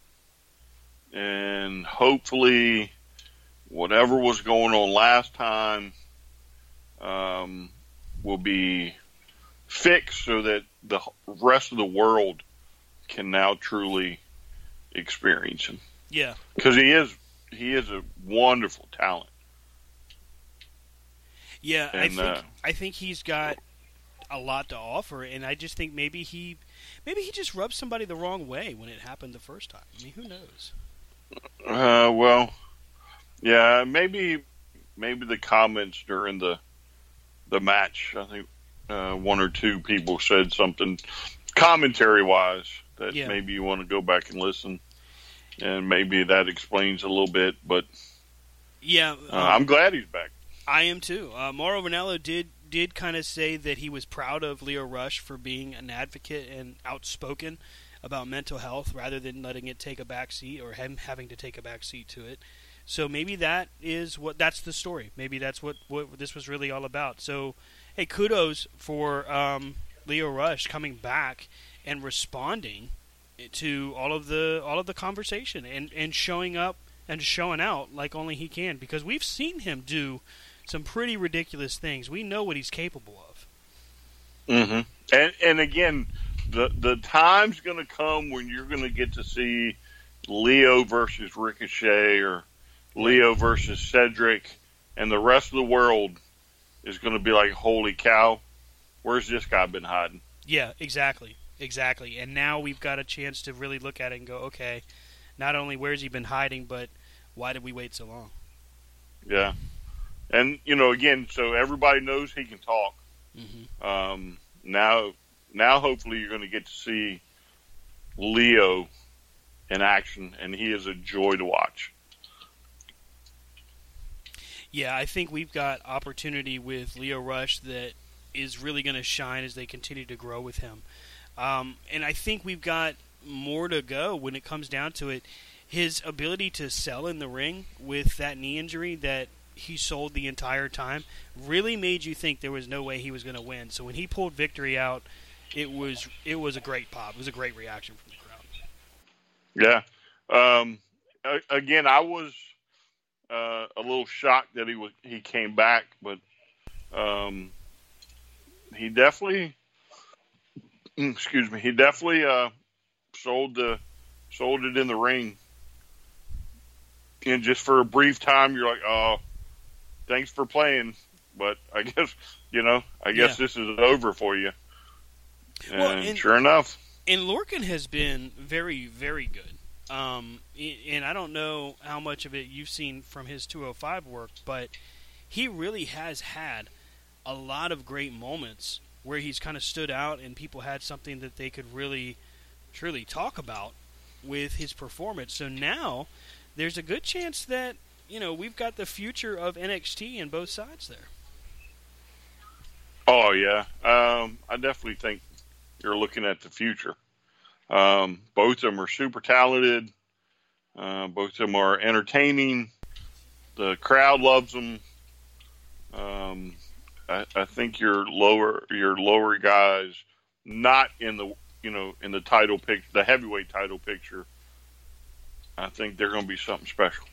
and hopefully, whatever was going on last time um, will be fixed so that the rest of the world can now truly experience him Yeah, because he is he is a wonderful talent. yeah. I think uh, I think he's got a lot to offer, and I just think maybe he maybe he just rubbed somebody the wrong way when it happened the first time. I mean, who knows? Uh, well, yeah, maybe maybe the comments during the the match. I think uh, one or two people said something commentary wise that Yeah. maybe you want to go back and listen, and maybe that explains a little bit. But Yeah, uh, um, I'm glad he's back. I am too. Uh, Mauro Ranallo did did kind of say that he was proud of Lio Rush for being an advocate and outspoken about mental health rather than letting it take a back seat or him having to take a back seat to it. So maybe that is what that's the story. Maybe that's what what this was really all about. So hey, kudos for um, Lio Rush coming back and responding to all of the all of the conversation and and showing up and showing out like only he can because we've seen him do some pretty ridiculous things. We know what he's capable of. hmm And and again, the the time's going to come when you're going to get to see Lio versus Ricochet or Lio versus Cedric, and the rest of the world is going to be like, "Holy cow, where's this guy been hiding?" Yeah, exactly, exactly. And now we've got a chance to really look at it and go, okay, not only where's he been hiding, but why did we wait so long? Yeah, and you know, again, so everybody knows he can talk. hmm Um, now, now, hopefully, you're going to get to see Lio in action, and he is a joy to watch. Yeah, I think we've got opportunity with Lio Rush that is really going to shine as they continue to grow with him. Um, and I think we've got more to go when it comes down to it. His ability to sell in the ring with that knee injury that he sold the entire time really made you think there was no way he was going to win. So when he pulled victory out, it was it was a great pop. It was a great reaction from the crowd. Yeah. Um, again, I was uh, a little shocked that he was he came back, but um, he definitely, excuse me, he definitely uh, sold the sold it in the ring. And just for a brief time, you're like, oh, thanks for playing, but I guess you know, I guess Yeah. this is over for you. And, Well, and- sure enough, And Lorcan has been very, very good. Um, and I don't know how much of it you've seen from his 205 work, but he really has had a lot of great moments where he's kind of stood out and people had something that they could really, truly talk about with his performance. So now there's a good chance that, you know, we've got the future of NXT in both sides there. Oh yeah, um, I definitely think you're looking at the future. Um, both of them are super talented. Uh, both of them are entertaining. The crowd loves them. Um, I, I think your lower your lower guys, not in the you know in the title pic the heavyweight title picture. I think they're going to be something special.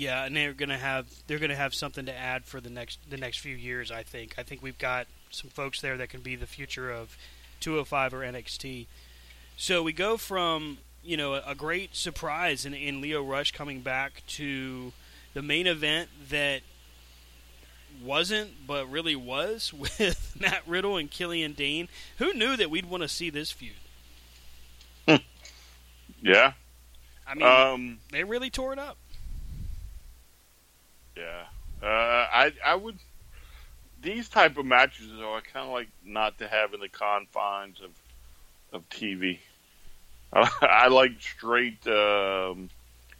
Yeah, and they're gonna have they're gonna have something to add for the next the next few years. I think. I think we've got some folks there that can be the future of 205 or NXT. So we go from you know a, a great surprise in, in Lio Rush coming back to the main event that wasn't but really was with Matt Riddle and Killian Dain. Who knew that we'd want to see this feud? Yeah. I mean, Um, they really tore it up. Yeah, uh, I I would these type of matches though I kind of like not to have in the confines of of TV. I, like straight um,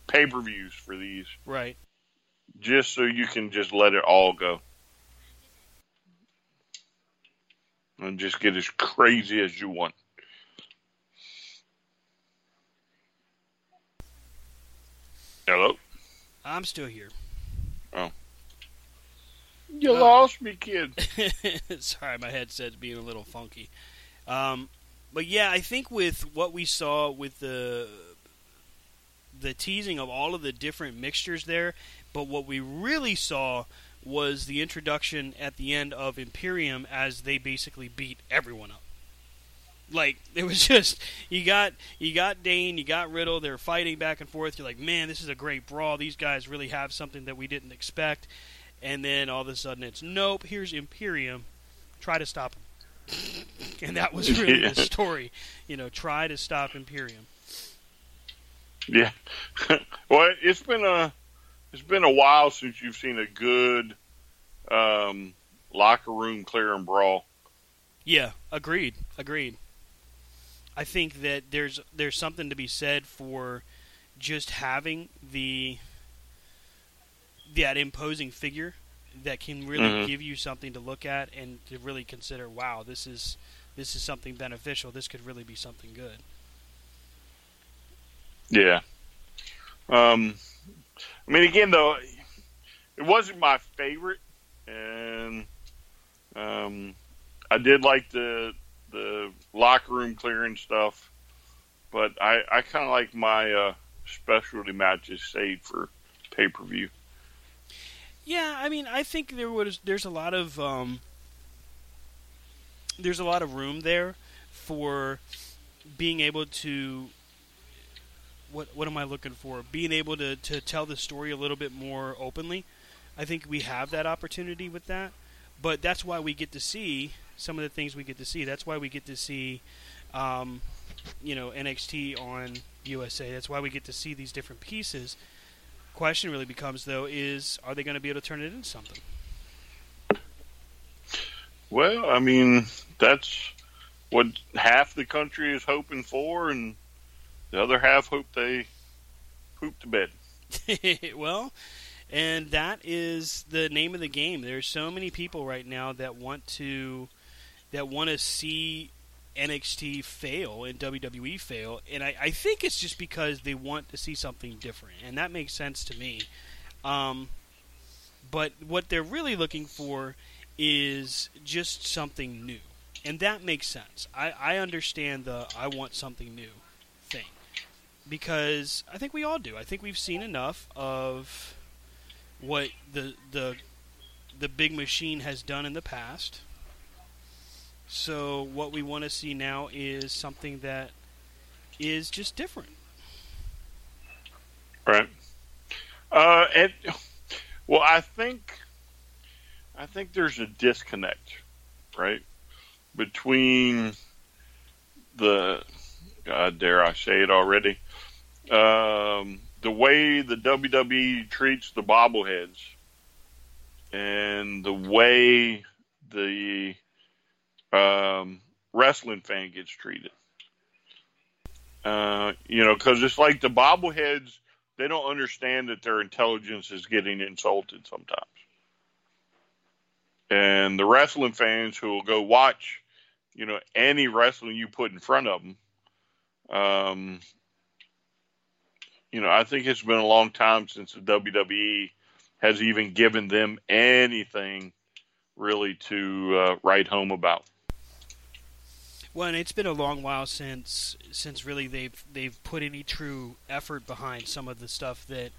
pay per views for these, Right. just so you can just let it all go and just get as crazy as you want. Hello, I'm still here. You Uh, lost me, kid. Sorry, my headset's being a little funky. Um, but yeah, I think with what we saw with the the teasing of all of the different mixtures there, but what we really saw was the introduction at the end of Imperium as they basically beat everyone up. Like it was just you got you got Dain, you got Riddle, they're fighting back and forth. You're like, man, this is a great brawl. These guys really have something that we didn't expect. And then all of a sudden it's nope. Here's Imperium. Try to stop him. and that was really the story. You know, try to stop Imperium. Yeah. well, it's been a it's been a while since you've seen a good um, locker room clear and brawl. Yeah, agreed. Agreed. I think that there's there's something to be said for just having the that imposing figure that can really Mhm. give you something to look at and to really consider, wow, this is this is something beneficial. This could really be something good. Yeah. Um, I mean, again, though, it wasn't my favorite, and um, I did like the the locker room clearing stuff, but I I kind of like my uh, specialty matches saved for pay per view. Yeah, I mean, I think there was there's a lot of um, there's a lot of room there for being able to what what am I looking for? Being able to to tell the story a little bit more openly. I think we have that opportunity with that, but that's why we get to see some of the things we get to see. That's why we get to see, um, you know, NXT on USA. That's why we get to see these different pieces question really becomes though is are they going to be able to turn it into something Well, I mean, that's what half the country is hoping for, and the other half hope they poop to bed. well and that is the name of the game. There's so many people right now that want to that want to see NXT fail and WWE fail. And I, I think it's just because they want to see something different. And that makes sense to me. Um, but what they're really looking for is just something new. And that makes sense. I, I understand the I want something new thing. Because I think we all do. I think we've seen enough of what the the the big machine has done in the past. So what we want to see now is something that is just different. Right. Uh, and well, I think I think there's a disconnect, right, between the God dare I say it already, um, the way the WWE treats the bobbleheads and the way the um, wrestling fan gets treated. Uh, you know, because it's like the bobbleheads, they don't understand that their intelligence is getting insulted sometimes. And the wrestling fans who will go watch, you know, any wrestling you put in front of them, um, you know, I think it's been a long time since the WWE has even given them anything really to uh, write home about. Well, and it's been a long while since since really they've they've put any true effort behind some of the stuff that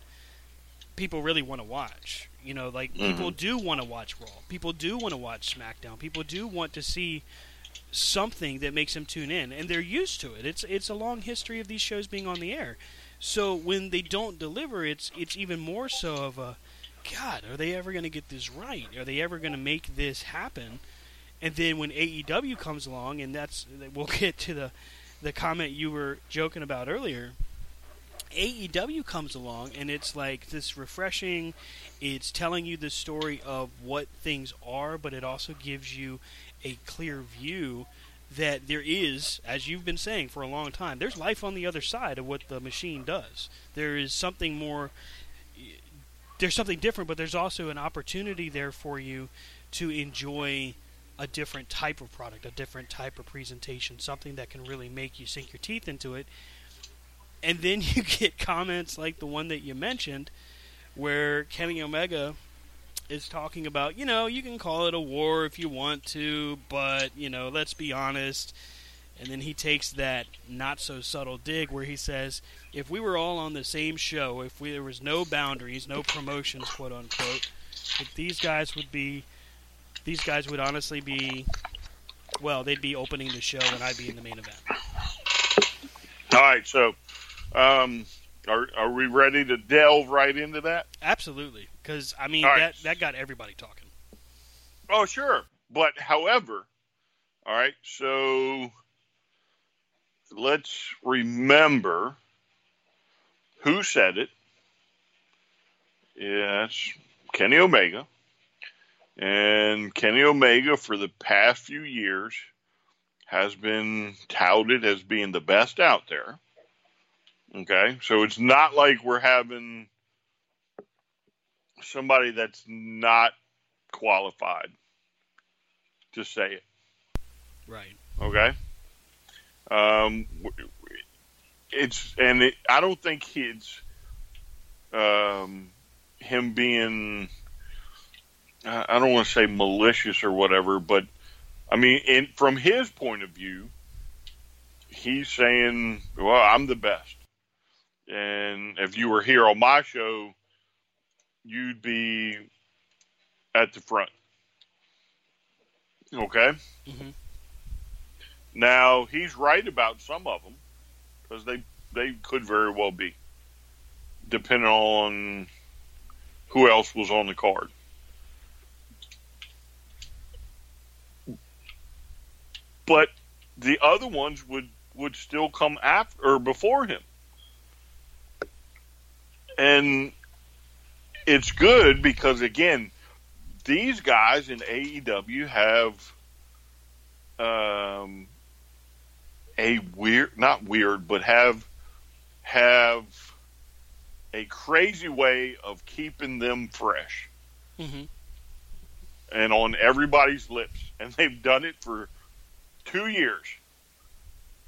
people really want to watch. You know, like mm-hmm. people do want to watch Raw. People do want to watch SmackDown. People do want to see something that makes them tune in, and they're used to it. It's it's a long history of these shows being on the air. So when they don't deliver, it's it's even more so of a God. Are they ever going to get this right? Are they ever going to make this happen? And then when AEW comes along, and that's we'll get to the the comment you were joking about earlier. AEW comes along, and it's like this refreshing. It's telling you the story of what things are, but it also gives you a clear view that there is, as you've been saying for a long time, there's life on the other side of what the machine does. There is something more. There's something different, but there's also an opportunity there for you to enjoy a different type of product, a different type of presentation, something that can really make you sink your teeth into it. And then you get comments like the one that you mentioned, where Kenny Omega is talking about, you know, you can call it a war if you want to, but, you know, let's be honest. And then he takes that not so subtle dig where he says, if we were all on the same show, if we, there was no boundaries, no promotions, quote unquote, these guys would be these guys would honestly be, well, they'd be opening the show and I'd be in the main event. All right, so um, are are we ready to delve right into that? Absolutely, because I mean right. that that got everybody talking. Oh sure, but however, all right, so let's remember who said it. Yes, Kenny Omega. And Kenny Omega, for the past few years, has been touted as being the best out there. Okay, so it's not like we're having somebody that's not qualified to say it. Right. Okay. Um, it's and it, I don't think it's um, him being I don't want to say malicious or whatever, but I mean, in, from his point of view, he's saying, "Well, I'm the best," and if you were here on my show, you'd be at the front. Okay. Mm-hmm. Now he's right about some of them because they they could very well be, depending on who else was on the card. but the other ones would would still come after or before him. And it's good because again, these guys in AEW have um, a weird, not weird, but have have a crazy way of keeping them fresh mm-hmm. and on everybody's lips, and they've done it for two years.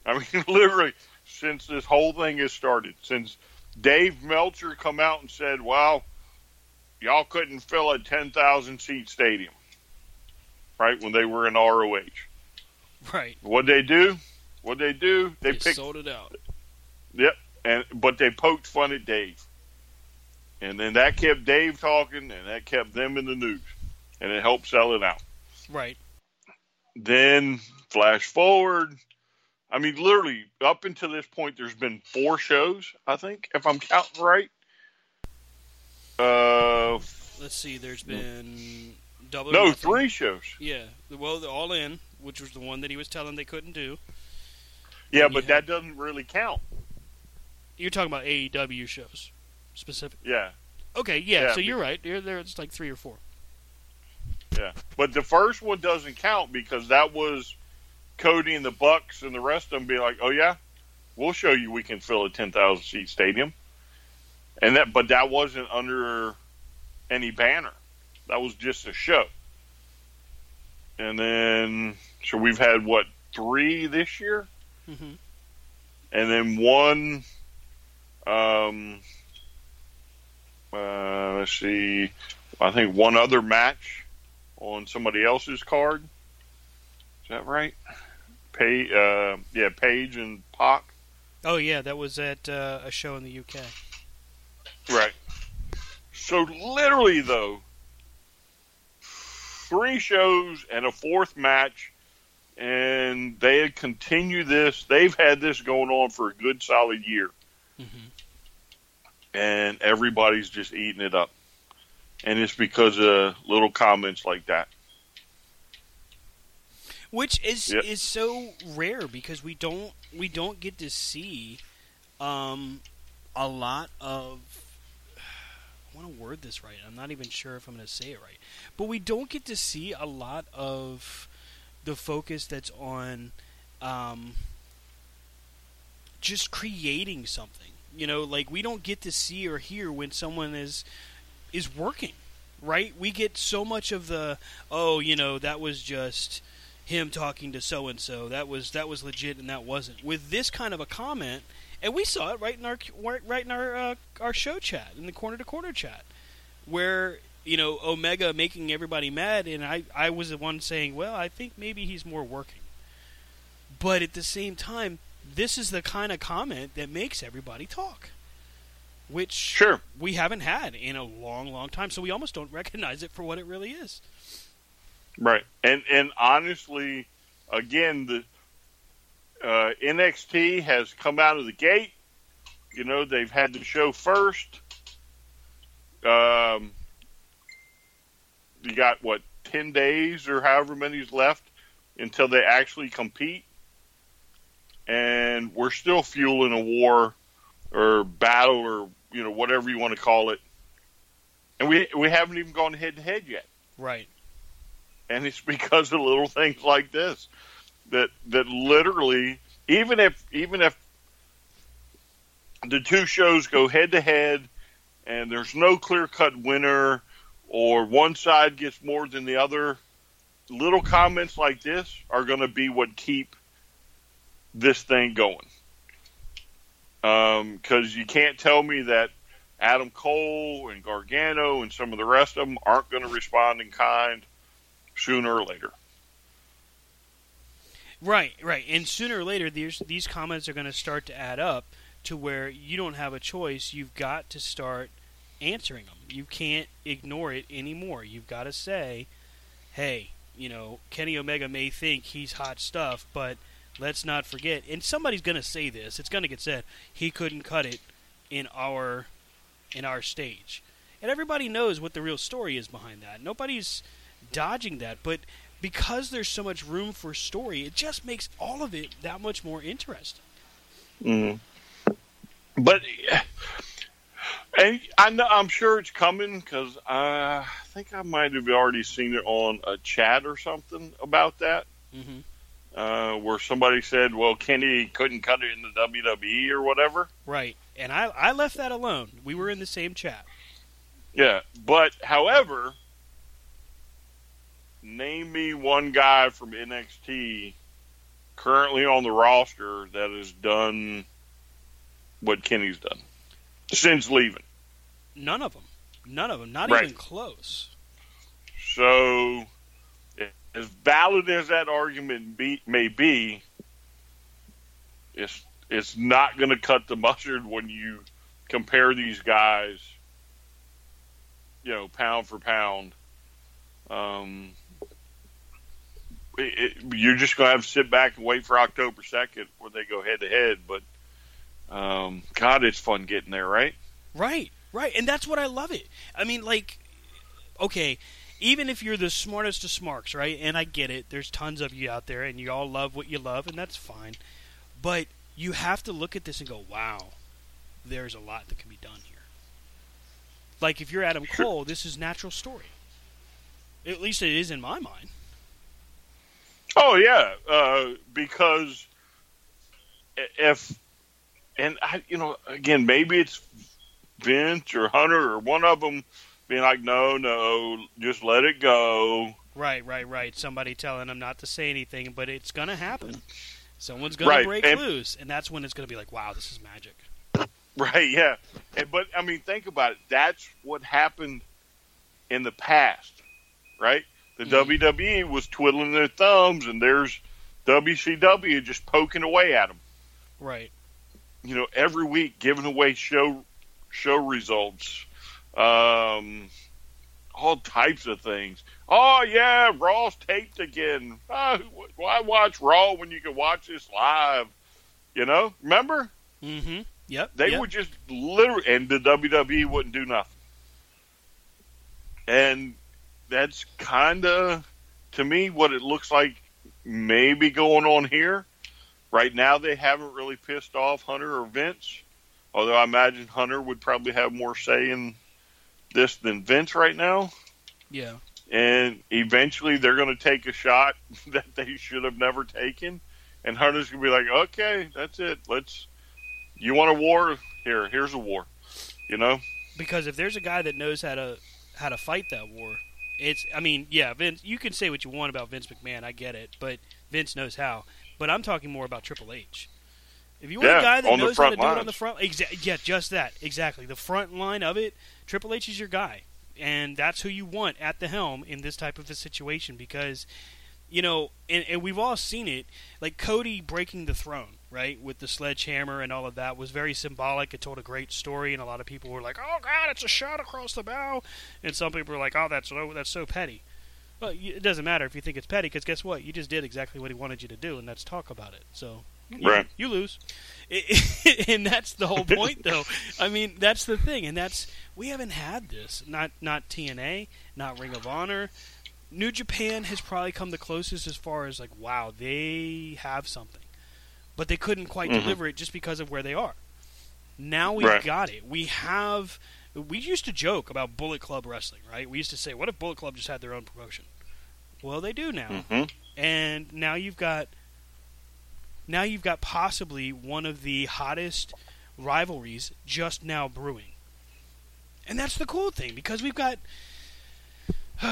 I mean, literally since this whole thing has started, since Dave Meltzer come out and said, "Well, y'all couldn't fill a ten thousand seat stadium," right when they were in ROH. Right. What they do? What they do? They, they picked, sold it out. Yep. and but they poked fun at Dave, and then that kept Dave talking, and that kept them in the news, and it helped sell it out. Right. Then flash forward. I mean, literally up until this point, there's been four shows. I think, if I'm counting right. Uh, Let's see. There's been double. no, Nothing. three shows. Yeah. Well, the All In, which was the one that he was telling they couldn't do. Yeah, And but had- that doesn't really count. You're talking about AEW shows, specific. Yeah, Okay. Yeah. Yeah, so you're right. There, It's like three or four. yeah. But the first one doesn't count because that was Cody and the Bucks and the rest of them be like, "Oh yeah, we'll show you we can fill a ten thousand seat stadium." And that, but that wasn't under any banner. That was just a show. And then, so we've had what three this year, hmm and then one. Um, uh, let's see. I think one other match on somebody else's card. Is that right? Pay, uh, yeah, Page and Pac. Oh yeah, that was at uh, a show in the UK. Right. So literally, though, three shows and a fourth match, and they had continued this. They've had this going on for a good solid year, hmm and everybody's just eating it up. And it's because of little comments like that. Which is Yep. is so rare because we don't we don't get to see um, a lot of I want to word this right. I'm not even sure if I'm going to say it right, but we don't get to see a lot of the focus that's on um, just creating something. You know, like we don't get to see or hear when someone is is working, right? We get so much of the oh, you know, that was just him talking to so and so. That was that was legit and that wasn't. With this kind of a comment, and we saw it right in our right in our uh, our show chat in the corner to corner chat, where you know Omega making everybody mad, and I I was the one saying, well, I think maybe he's more working. But at the same time, this is the kind of comment that makes everybody talk, which Sure. we haven't had in a long, long time. So we almost don't recognize it for what it really is. Right. And and honestly, again, the uh, NXT has come out of the gate. You know, they've had the show first. Um, you got what ten days or however many's left until they actually compete, and we're still fueling a war or battle or you know whatever you want to call it, and we we haven't even gone head to head yet Right. And it's because of little things like this that that literally even if even if the two shows go head to head and there's no clear cut winner or one side gets more than the other little comments like this are going to be what keep this thing going. Um, because you can't tell me that Adam Cole and Gargano and some of the rest of them aren't going to respond in kind sooner or later. Right, right. And sooner or later, these these comments are going to start to add up to where you don't have a choice. You've got to start answering them. You can't ignore it anymore. You've got to say, "Hey, you know, Kenny Omega may think he's hot stuff, but let's not forget." And somebody's going to say this. It's going to get said. He couldn't cut it in our in our stage, and everybody knows what the real story is behind that. Nobody's dodging that, but because there's so much room for story, it just makes all of it that much more interesting. Mm. But and I know, I'm sure it's coming because I think I might have already seen it on a chat or something about that, hmm uh, where somebody said, "Well, Kenny couldn't cut it in the WWE or whatever." Right, and I I left that alone. We were in the same chat. Yeah, but however, name me one guy from NXT currently on the roster that has done what Kenny's done since leaving. None of them. None of them. Not Right. even close. So, as valid as that argument be, may be, it's it's not going to cut the mustard when you compare these guys, you know, pound for pound. Um, it, you're just going to have to sit back and wait for October 2nd where they go head to head. But, um, God, it's fun getting there, right? Right, right. And that's what I love it. I mean, like, okay, even if you're the smartest of smarks, right? And I get it. There's tons of you out there, and you all love what you love, and that's fine. But you have to look at this and go, wow, there's a lot that can be done here. Like if you're Adam Cole, this is natural story. At least it is in my mind. Oh yeah, uh, because if and I, you know, again, maybe it's Vince or Hunter or one of them being like, "No, no, just let it go." Right, right, right. Somebody telling them not to say anything, but it's gonna happen. Someone's gonna Right, break and- loose, and that's when it's gonna be like, "Wow, this is magic." Right, yeah. And, but I mean, think about it. That's what happened in the past, right? The Mhm. WWE was twiddling their thumbs, and there's WCW just poking away at them. Right. You know, every week giving away show show results, um, all types of things. Oh yeah, Raw's taped again. Oh, why watch Raw when you can watch this live? You know, remember? Mm-hmm. Yep. They yep. would just literally, and the WWE wouldn't do nothing. And that's kind of, to me, what it looks like maybe going on here. Right now, they haven't really pissed off Hunter or Vince, although I imagine Hunter would probably have more say in this than Vince right now. Yeah. And eventually, they're going to take a shot that they should have never taken. And Hunter's going to be like, okay, that's it. Let's. You want a war? Here, here's a war. You know? because if there's a guy that knows how to how to fight that war, it's I mean, yeah, Vince. You can say what you want about Vince McMahon, I get it, but Vince knows how. But I'm talking more about Triple H. If you want Yeah, a guy that knows how to do it on the front, exa- yeah, just that, exactly. The front line of it, Triple H is your guy, and that's who you want at the helm in this type of a situation because, you know, and, and we've all seen it. Like Cody breaking the throne, right, with the sledgehammer and all of that was very symbolic. It told a great story, and a lot of people were like, "Oh God, it's a shot across the bow," and some people were like, "Oh, that's so that's so petty." Well, it doesn't matter if you think it's petty, because guess what? You just did exactly what he wanted you to do, and that's talk about it. So, you, Right. you lose, and that's the whole point, though. I mean, that's the thing, and that's we haven't had this. Not not TNA, not Ring of Honor. New Japan has probably come the closest as far as like, wow, they have something, but they couldn't quite Mhm. deliver it just because of where they are. Now we've Right. got it. We have. We used to joke about Bullet Club wrestling, right? We used to say, "What if Bullet Club just had their own promotion?" Well, they do now, hmm and now you've got. Now you've got possibly one of the hottest rivalries just now brewing, and that's the cool thing because we've got.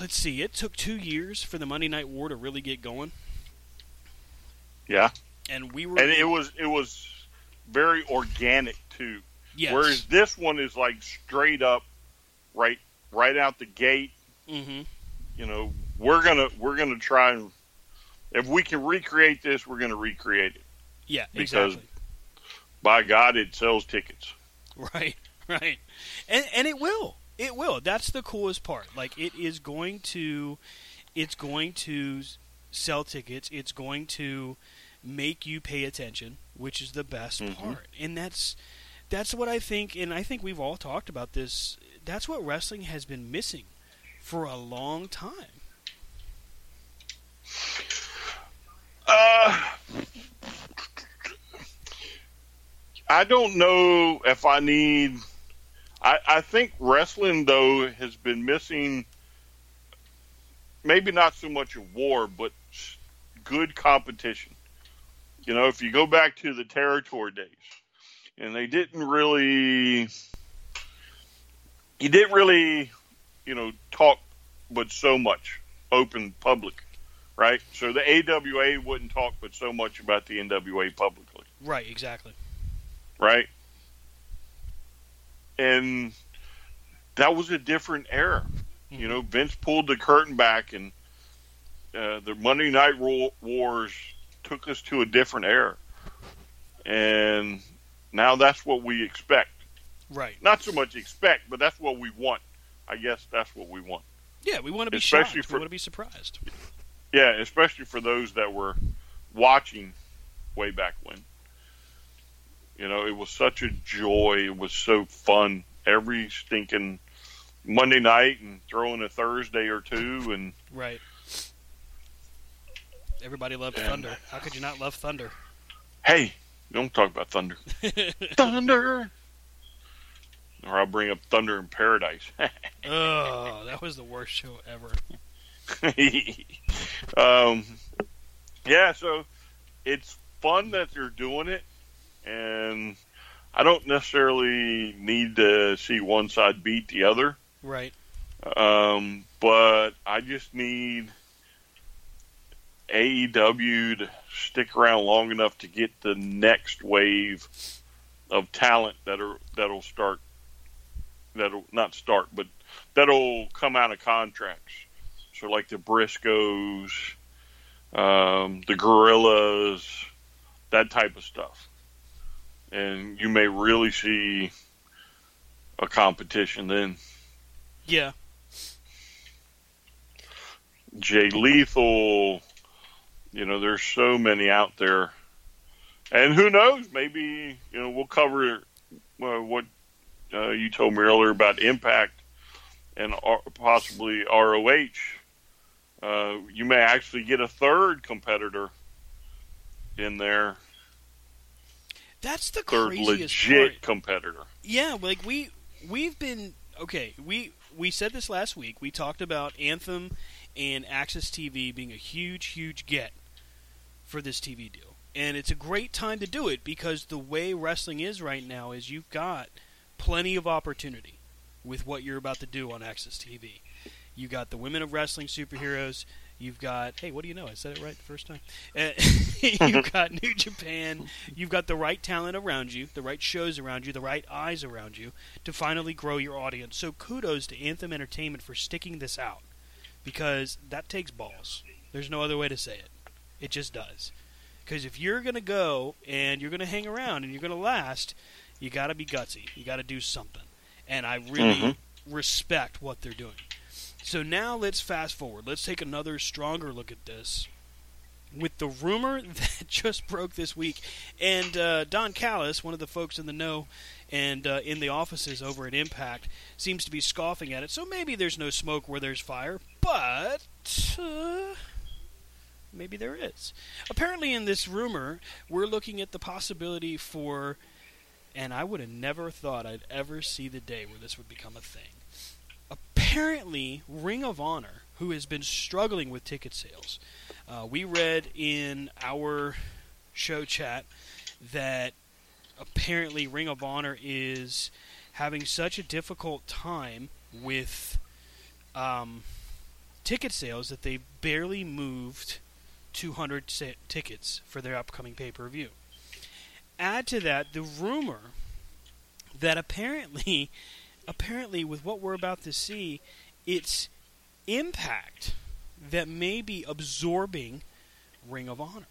let's see. It took two years for the Monday Night War to really get going, Yeah. And we were. And it was it was very organic too. yes. Whereas this one is like straight up, right right out the gate. hmm You know, we're gonna we're gonna try and if we can recreate this, we're gonna recreate it. Yeah. Because- exactly. By God, it sells tickets. Right, right, and and it will, it will. That's the coolest part. Like it is going to, it's going to sell tickets. It's going to make you pay attention, which is the best Mhm. part. And that's that's what I think. And I think we've all talked about this. That's what wrestling has been missing for a long time. Uh, I don't know if I need. I, I think wrestling though has been missing. Maybe not so much a war, but good competition. You know, if you go back to the territory days, and they didn't really, you didn't really, you know, talk, but so much open public right? So the AWA wouldn't talk but so much about the NWA publicly, Right, exactly. right? And that was a different era. You know, Vince pulled the curtain back, and uh, the Monday Night Wars took us to a different era. and now that's what we expect. Right. Not so much expect, but that's what we want. I guess that's what we want. Yeah, we want to be Especially shocked. for- we want to be surprised. Yeah, especially for those that were watching way back when. You know, it was such a joy. It was so fun every stinking Monday night and throw in a Thursday or two and Right. Everybody loved And- Thunder. How could you not love Thunder? hey, don't talk about thunder. thunder. Or I'll bring up Thunder in Paradise. oh, that was the worst show ever. um, yeah, so it's fun that they're doing it, and I don't necessarily need to see one side beat the other, Right. um, but I just need AEW to stick around long enough to get the next wave of talent that are that'll start that'll not start but that'll come out of contracts. So like the Briscoes, um, the Guerrillas, that type of stuff, and you may really see a competition then. Yeah. Jay Lethal. You know, there's so many out there, and who knows? Maybe you know we'll cover uh, what uh, you told me earlier about Impact and R- possibly ROH. Uh, you may actually get a third competitor in there, That's the third craziest legit part. competitor. Yeah, like we we've been okay. We we said this last week. We talked about Anthem and AXS TV being a huge, huge get for this TV deal, and it's a great time to do it because the way wrestling is right now is you've got plenty of opportunity with what you're about to do on AXS TV. You got the Women of Wrestling superheroes. You've got hey, what do you know? I said it right the first time. Uh, you've got New Japan. You've got the right talent around you, the right shows around you, the right eyes around you to finally grow your audience. So kudos to Anthem Entertainment for sticking this out because that takes balls. There's no other way to say it. It just does. Because if you're going to go and you're going to hang around and you're going to last, you got to be gutsy. You got to do something. And I really Mhm. respect what they're doing. So now let's fast forward. Let's take another stronger look at this with the rumor that just broke this week. And uh, Don Callis, one of the folks in the know and uh, in the offices over at Impact, seems to be scoffing at it. So maybe there's no smoke where there's fire, but uh, maybe there is. Apparently, in this rumor, we're looking at the possibility for, and I would have never thought I'd ever see the day where this would become a thing. Apparently, Ring of Honor, who has been struggling with ticket sales, uh, we read in our show chat that apparently Ring of Honor is having such a difficult time with um, ticket sales that they barely moved 200 sa- tickets for their upcoming pay per view. Add to that the rumor that apparently, apparently, with what we're about to see, it's Impact that may be absorbing Ring of Honor.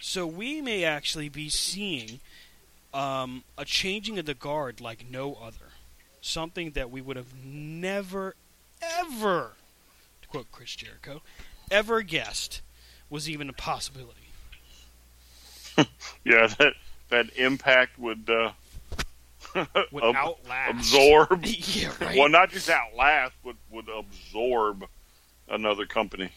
So we may actually be seeing um, a changing of the guard like no other. Something that we would have never, ever, to quote Chris Jericho, ever guessed was even a possibility. Yeah, that that impact would uh, Would ab- outlast. absorb. yeah, right. Well, not just outlast, but would absorb another company.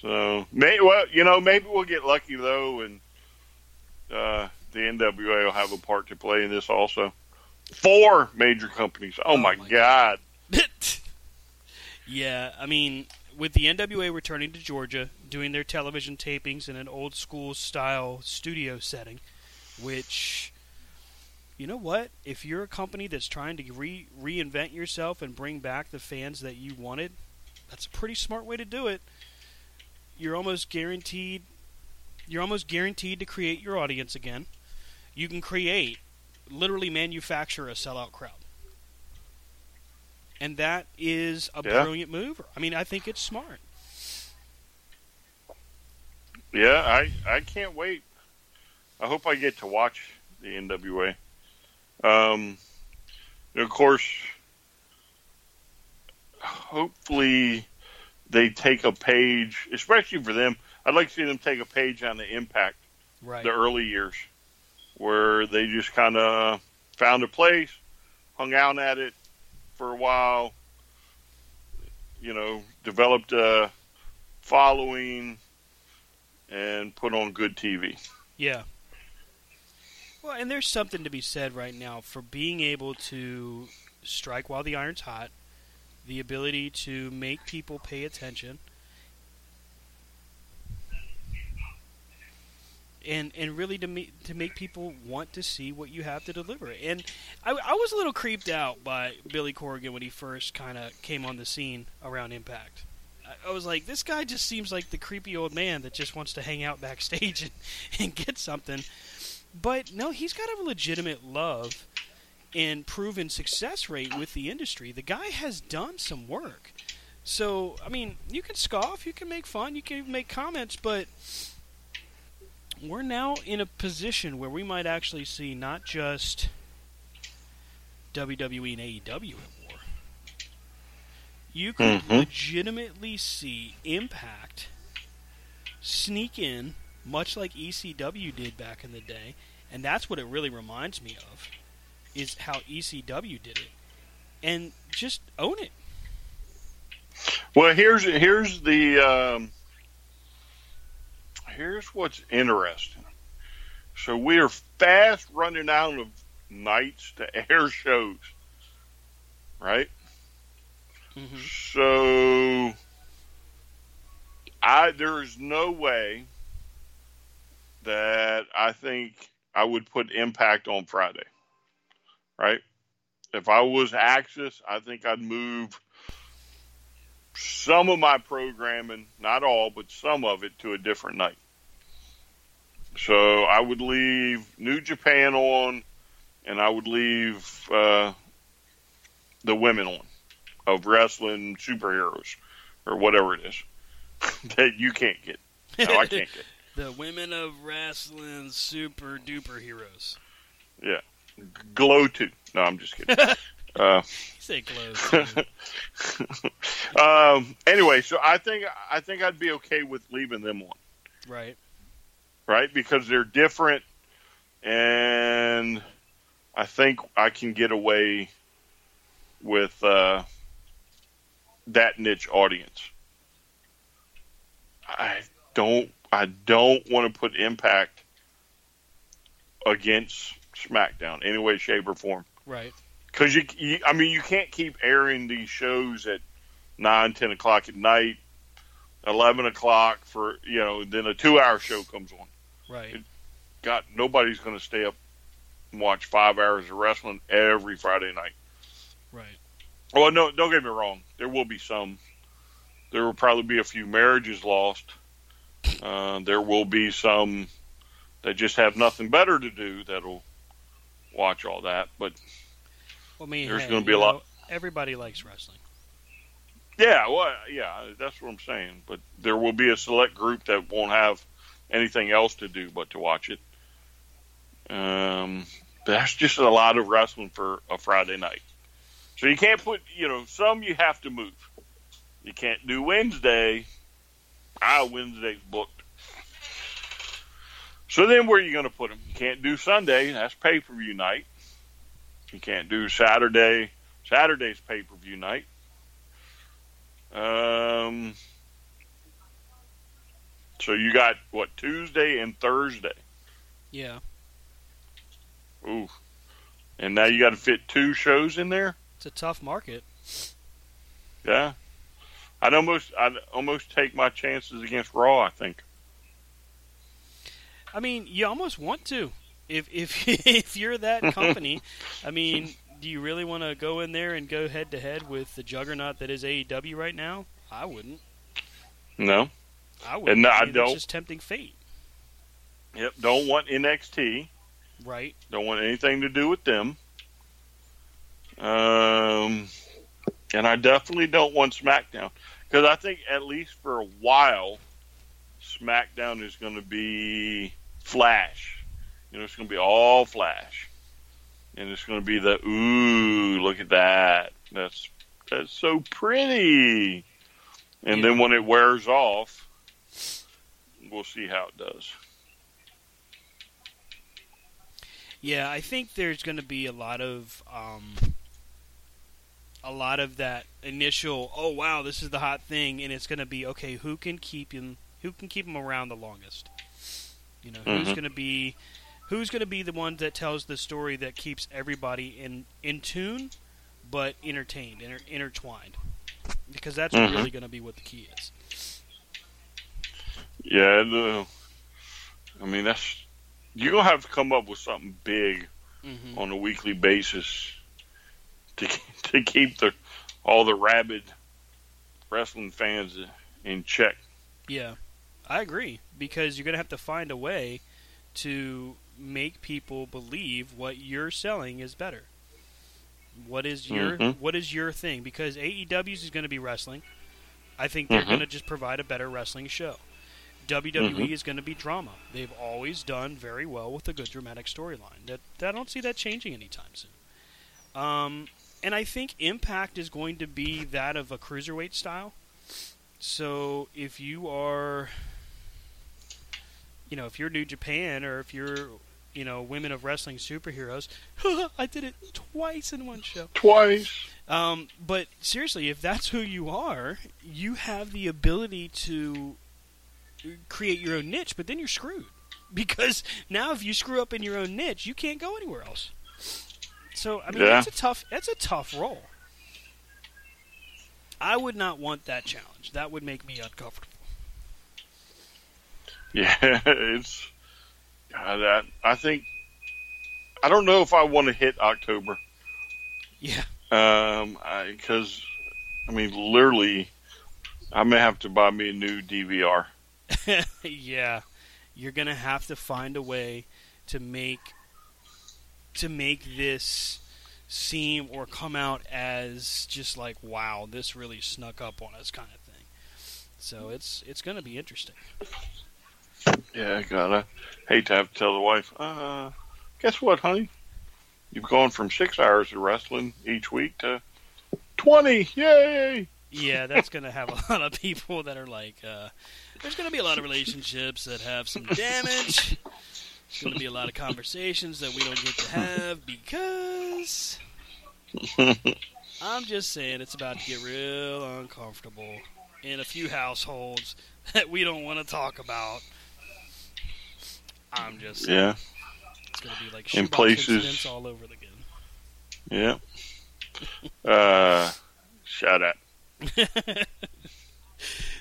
So, may, well, you know, maybe we'll get lucky though, and uh, the NWA will have a part to play in this also. Four major companies. Oh, Oh my, my God! yeah, I mean, with the NWA returning to Georgia, doing their television tapings in an old school style studio setting, which, you know what? If you're a company that's trying to re- reinvent yourself and bring back the fans that you wanted, that's a pretty smart way to do it. You're almost guaranteed. You're almost guaranteed to create your audience again. You can create, literally manufacture a sellout crowd and that is a Yeah. brilliant move. I mean, I think it's smart. Yeah, I I can't wait. I hope I get to watch the NWA. Um, and of course, hopefully they take a page, especially for them. I'd like to see them take a page on the Impact, Right. the early years, where they just kind of found a place, hung out at it for a while, you know, developed a following, and put on good TV. Yeah. Well, and there's something to be said right now for being able to strike while the iron's hot, the ability to make people pay attention, and and really to make to make people want to see what you have to deliver. And I, I was a little creeped out by Billy Corgan when he first kind of came on the scene around Impact. I, I was like, this guy just seems like the creepy old man that just wants to hang out backstage and, and get something. But no, he's got a legitimate love and proven success rate with the industry. The guy has done some work. So, I mean, you can scoff, you can make fun, you can make comments, but we're now in a position where we might actually see not just WWE and AEW at war. You could Mhm. legitimately see Impact sneak in, much like ECW did back in the day, and that's what it really reminds me of, is how ECW did it, and just own it. Well, here's here's the um, here's what's interesting. So we are fast running out of nights to air shows, right? hmm So I there is no way that I think I would put Impact on Friday, right? If I was AXS, I think I'd move some of my programming, not all, but some of it to a different night. So I would leave New Japan on, and I would leave uh, the women on of wrestling superheroes or whatever it is that you can't get. No, I can't get. the women of wrestling super duper heroes. Yeah, glow too. No, I'm just kidding. uh, say close. um, anyway, so I think I think I'd be okay with leaving them on, right. Right? Because they're different, and I think I can get away with uh, that niche audience. I don't. I don't want to put Impact against SmackDown any way, shape, or form. Right. because you, you, I mean, you can't keep airing these shows at nine, ten o'clock at night, eleven o'clock for you know, then a two-hour show comes on. Right. God, nobody's going to stay up and watch five hours of wrestling every Friday night. Right. Well, no, don't get me wrong. There will be some. There will probably be a few marriages lost. Uh, there will be some that just have nothing better to do that'll watch all that. But Well, I mean, There's hey, gonna be a lot- know, Everybody likes wrestling. Yeah, well, yeah, that's what I'm saying. But there will be a select group that won't have anything else to do but to watch it. Um, that's just a lot of wrestling for a Friday night. So you can't put, you know, some you have to move. You can't do Wednesday. Ah, Wednesday's booked. So then where are you going to put them? You can't do Sunday. That's pay per view night. You can't do Saturday. Saturday's pay per view night. Um, so you got what Tuesday and Thursday. Yeah. Ooh, and now you got to fit two shows in there. It's a tough market. Yeah, I'd almost I'd almost take my chances against Raw. I think. I mean, you almost want to. If if if you're that company, I mean, do you really want to go in there and go head to head with the juggernaut that is AEW right now? I wouldn't. No. I wouldn't. no, I don't. It's just tempting fate, Yep. Don't want NXT. right? Don't want anything to do with them. Um, and I definitely don't want SmackDown because I think at least for a while, SmackDown is going to be Flash. You know, it's going to be all Flash, and it's going to be the ooh, look at that. That's that's so pretty. And Yeah. then when it wears off, we'll see how it does. Yeah, I think there's going to be a lot of um, a lot of that initial. Oh wow, this is the hot thing, and it's going to be okay. Who can keep him? Who can keep him around the longest? You know, who's Mhm. going to be who's going to be the one that tells the story that keeps everybody in in tune, but entertained, inter- intertwined, because that's Mhm. really going to be what the key is. Yeah, the, I mean that's you're gonna have to come up with something big hmm on a weekly basis to to keep the all the rabid wrestling fans in check. Yeah, I agree because you're going to have to find a way to make people believe what you're selling is better. What is your Mhm. what is your thing? Because AEW's is going to be wrestling. I think they're Mhm. going to just provide a better wrestling show. WWE Mhm. is going to be drama. They've always done very well with a good dramatic storyline. That I don't see that changing anytime soon. Um, and I think Impact is going to be that of a cruiserweight style. So if you are, you know, if you're New Japan or if you're, you know, women of wrestling superheroes, I did it twice in one show. Twice. Um, but seriously, if that's who you are, you have the ability to create your own niche, but then you're screwed. Because now if you screw up in your own niche, you can't go anywhere else. So I mean Yeah. that's a tough that's a tough role. I would not want that challenge. That would make me uncomfortable. Yeah, it's God, that I think I don't know if I want to hit October. Yeah. Um, because I, mean, literally, I may have to buy me a new DVR. yeah. You're gonna have to find a way to make to make this seem or come out as just like wow, this really snuck up on us kind of thing. So it's it's gonna be interesting. Yeah, God, I hate to have to tell the wife. Uh, guess what, honey? You've gone from six hours of wrestling each week to twenty. Yay! Yeah, that's gonna have a lot of people that are like, uh, there's gonna be a lot of relationships that have some damage. There's gonna be a lot of conversations that we don't get to have because I'm just saying it's about to get real uncomfortable in a few households that we don't want to talk about. I'm just saying Yeah, it's gonna be like In places- all over again. yeah. Uh, shout out.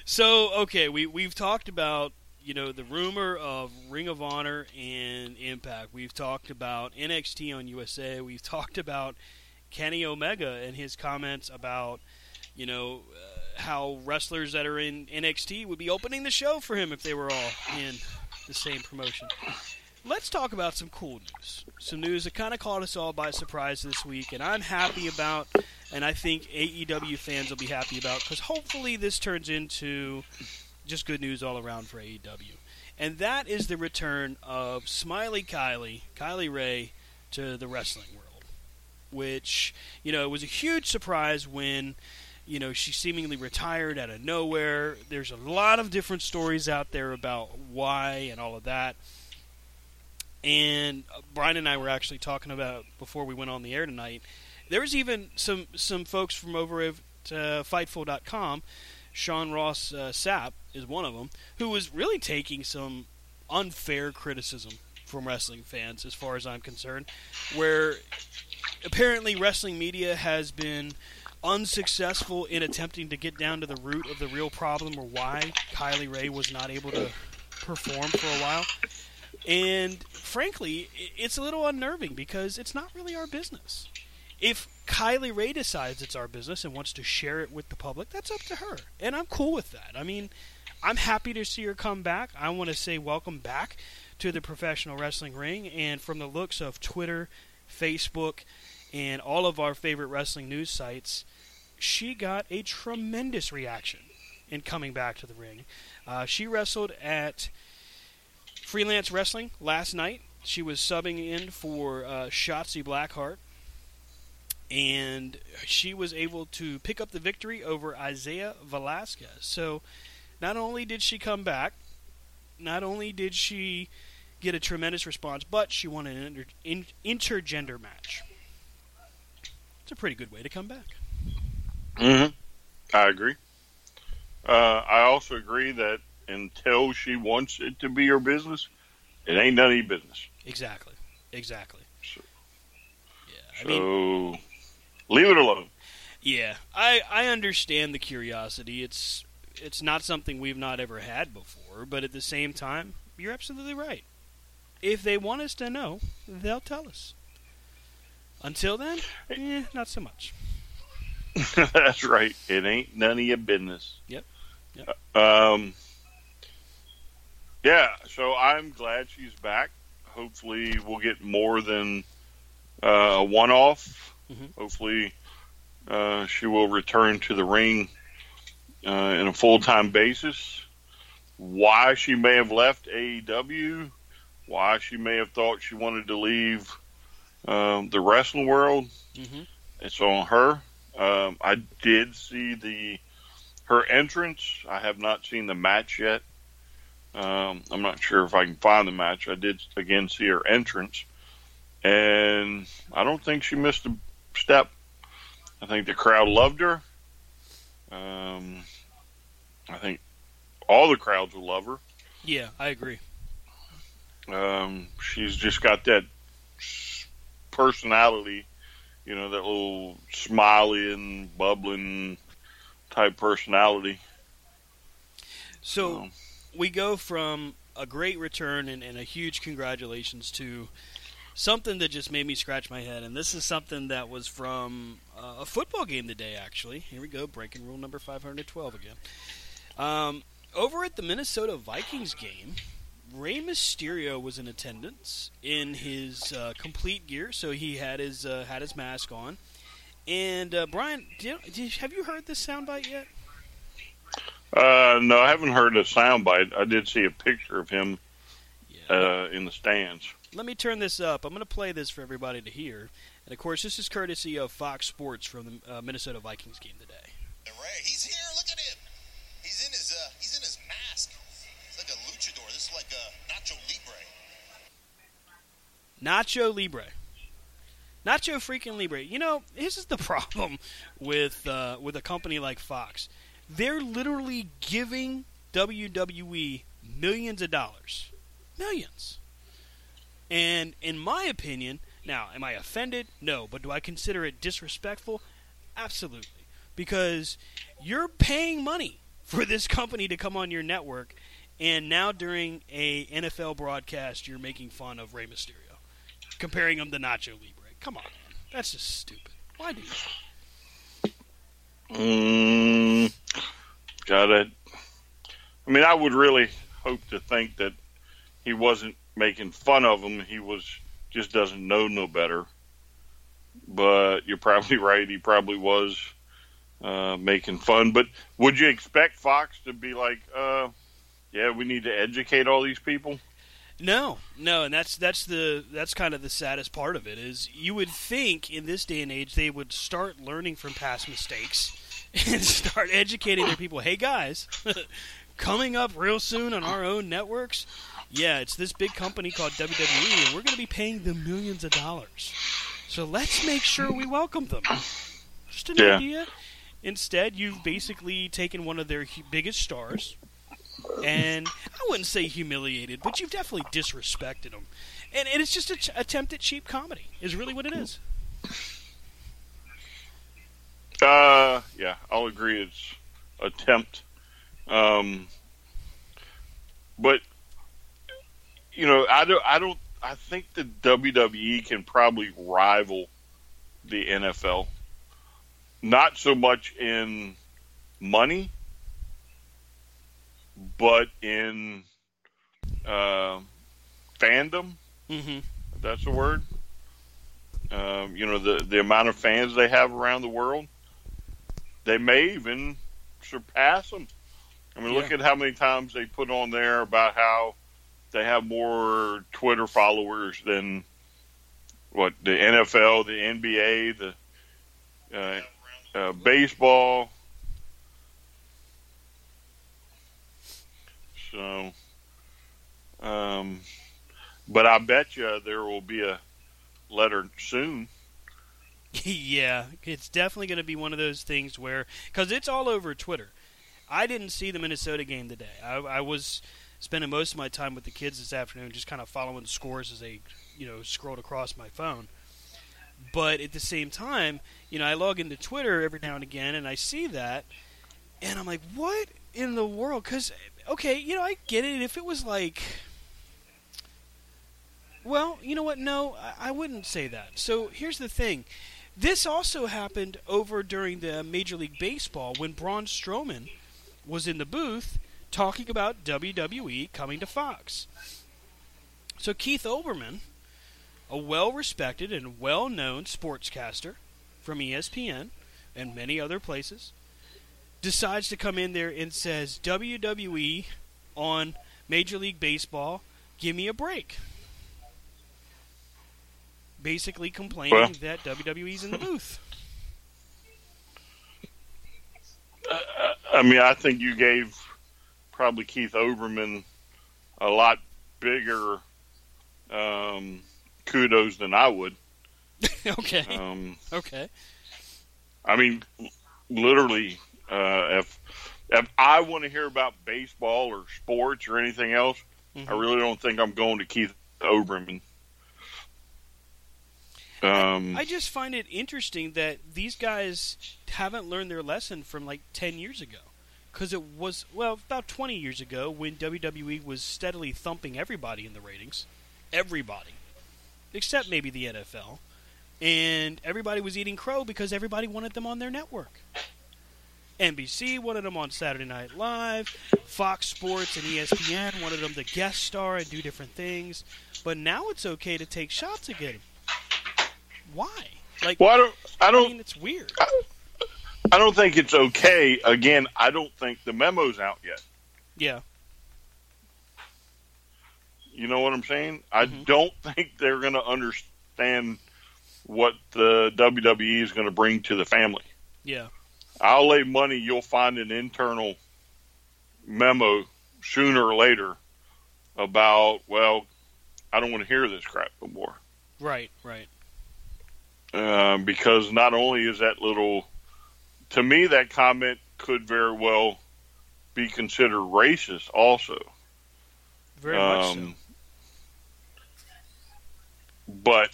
So okay, we we've talked about you know the rumor of Ring of Honor and Impact. We've talked about NXT on USA. We've talked about Kenny Omega and his comments about you know uh, how wrestlers that are in NXT would be opening the show for him if they were all in the same promotion. Let's talk about some cool news. Some news that kind of caught us all by surprise this week, and I'm happy about, and I think AEW fans will be happy about, because hopefully this turns into just good news all around for AEW. And that is the return of Smiley Kylie, Kylie Rae, to the wrestling world. Which, you know, it was a huge surprise when, you know, she seemingly retired out of nowhere. There's a lot of different stories out there about why and all of that. And uh, Brian and I were actually talking about before we went on the air tonight. There was even some some folks from over at uh, Fightful.com. Sean Ross uh, Sapp is one of them, who was really taking some unfair criticism from wrestling fans, as far as I'm concerned, where apparently wrestling media has been unsuccessful in attempting to get down to the root of the real problem or why Kylie Rae was not able to perform for a while. And frankly, it's a little unnerving because it's not really our business. If Kylie Rae decides it's our business and wants to share it with the public, that's up to her. And I'm cool with that. I mean, I'm happy to see her come back. I want to say welcome back to the professional wrestling ring. And from the looks of Twitter, Facebook, and all of our favorite wrestling news sites, she got a tremendous reaction in coming back to the ring. Uh, she wrestled at Freelance Wrestling last night. She was subbing in for uh, Shotzi Blackheart, and she was able to pick up the victory over Isaiah Velasquez. So, not only did she come back, not only did she get a tremendous response, but she won an inter- in- intergender match. It's a pretty good way to come back. Mm-hmm. I agree. Uh, I also agree that until she wants it to be her business, it ain't none of your business. Exactly. Exactly. So, yeah. I so mean, leave it alone. yeah. I I understand the curiosity. It's it's not something we've not ever had before, but at the same time, you're absolutely right. If they want us to know, they'll tell us. Until then, eh, not so much. That's right. It ain't none of your business. Yep. Yep. Um. Yeah. So I'm glad she's back. Hopefully, we'll get more than uh, a one-off. Mhm. Hopefully, uh, she will return to the ring uh, in a full-time basis. Why she may have left AEW, why she may have thought she wanted to leave um, the wrestling world, hmm it's on her. Um, I did see the her entrance. I have not seen the match yet. Um, I'm not sure if I can find the match. I did again see her entrance, and I don't think she missed a step. I think the crowd loved her. Um, I think all the crowds will love her. Yeah, I agree. Um, she's just got that personality, you know, that little smiley and bubbling type personality. So Um, we go from a great return and, and a huge congratulations to something that just made me scratch my head. And this is something that was from uh, a football game today, actually. Here we go, breaking rule number 512 again. Um, over at the Minnesota Vikings game, Rey Mysterio was in attendance in his uh, complete gear, so he had his uh, had his mask on. And uh, Brian, have you heard this soundbite yet? Uh, no, I haven't heard a soundbite. I did see a picture of him Yeah. uh, in the stands. Let me turn this up. I'm going to play this for everybody to hear. And of course, this is courtesy of Fox Sports from the uh, Minnesota Vikings game today. And Ray, he's here. Look at him. He's in his uh, he's in his mask. It's like a luchador. This is like a Nacho Libre. Nacho Libre. Nacho freaking Libre. You know, this is the problem with uh, with a company like Fox. They're literally giving WWE millions of dollars, millions. And in my opinion, now, am I offended? No, but do I consider it disrespectful? Absolutely, because you're paying money for this company to come on your network, and now during a NFL broadcast, you're making fun of Rey Mysterio comparing him to Nacho Libre. Come on, man. That's just stupid. Why do you? Mm, got it. I mean, I would really hope to think that he wasn't making fun of him. He was just doesn't know no better. But you're probably right. He probably was uh, making fun. But would you expect Fox to be like, uh, "Yeah, we need to educate all these people"? No, no, and that's that's the that's kind of the saddest part of it is you would think in this day and age they would start learning from past mistakes and start educating their people. Hey guys, coming up real soon on our own networks. Yeah, it's this big company called WWE, and we're going to be paying them millions of dollars. So let's make sure we welcome them. Just an Yeah. idea. Instead, you've basically taken one of their biggest stars, and I wouldn't say humiliated, but you've definitely disrespected them. And, and it's just an ch- attempt at cheap comedy, is really what it is. Uh, yeah, I'll agree. It's attempt. Um, but you know, I don't. I don't. I think the WWE can probably rival the NFL. Not so much in money, but in uh, fandom. Mm-hmm. if that's a word. Um, you know, the the amount of fans they have around the world, they may even surpass them. I mean, Yeah. look at how many times they put on there about how they have more Twitter followers than what the NFL, the NBA, the uh, uh, baseball. So, um, but I bet you there will be a letter soon. yeah, it's definitely going to be one of those things where because it's all over Twitter. I didn't see the Minnesota game today. I, I was spending most of my time with the kids this afternoon, just kind of following the scores as they, you know, scrolled across my phone. But at the same time, you know, I log into Twitter every now and again, and I see that, and I'm like, what in the world? Because okay, you know, I get it. If it was like well, you know what? No, I- I wouldn't say that. So here's the thing. This also happened over during the Major League Baseball when Braun Strowman was in the booth talking about WWE coming to Fox. So Keith Olbermann, a well-respected and well-known sportscaster from ESPN and many other places, decides to come in there and says WWE on Major League Baseball, give me a break basically complaining Well- that WWE's in the booth. I mean, I think you gave probably Keith Olbermann a lot bigger um, kudos than I would. okay. Um, okay. I mean, literally, uh, if if I want to hear about baseball or sports or anything else, I Mhm. really don't think I'm going to Keith Olbermann. Um, I just find it interesting that these guys haven't learned their lesson from like 10 years ago. Because it was, well, about 20 years ago when WWE was steadily thumping everybody in the ratings. Everybody. Except maybe the NFL. And everybody was eating crow because everybody wanted them on their network. NBC wanted them on Saturday Night Live. Fox Sports and ESPN wanted them to guest star and do different things. But now it's okay to take shots at. Why? Like, well, I don't. I I don't. mean, it's weird. I don't think it's okay. Again, I don't think the memo's out yet. Yeah. You know what I'm saying? I Mhm. don't think they're going to understand what the WWE is going to bring to the family. Yeah. I'll lay money you'll find an internal memo sooner or later about, well, I don't want to hear this crap no more. Right. Right. Um, because not only is that little, to me, that comment could very well be considered racist also. Very much so. Um, But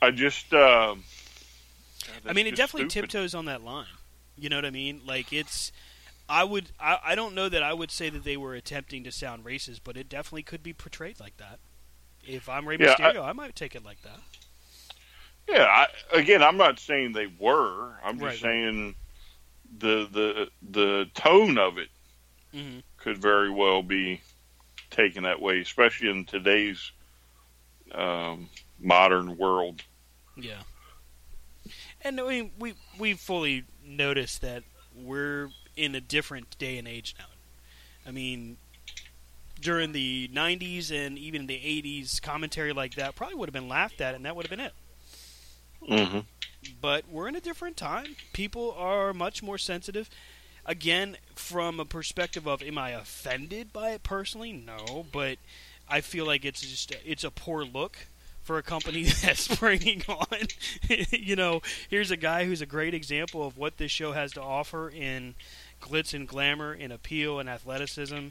I just, um, I mean, it definitely stupid. tiptoes on that line. You know what I mean? Like it's. I would. I, I don't know that I would say that they were attempting to sound racist, but it definitely could be portrayed like that. If I'm Rey Yeah, I- Mysterio, I, might take it like that. Yeah, I, again, I'm not saying they were. I'm just Right, saying the the the tone of it hmm could very well be taken that way, especially in today's um, modern world. Yeah. And I mean, we we fully noticed that we're in a different day and age now. I mean, during the '90s and even the '80s, commentary like that probably would have been laughed at, and that would have been it. Mm-hmm. But we're in a different time. People are much more sensitive. Again, from a perspective of, am I offended by it personally? No, but I feel like it's just it's a poor look for a company that's bringing on. you know, here's a guy who's a great example of what this show has to offer in glitz and glamour, in appeal and athleticism,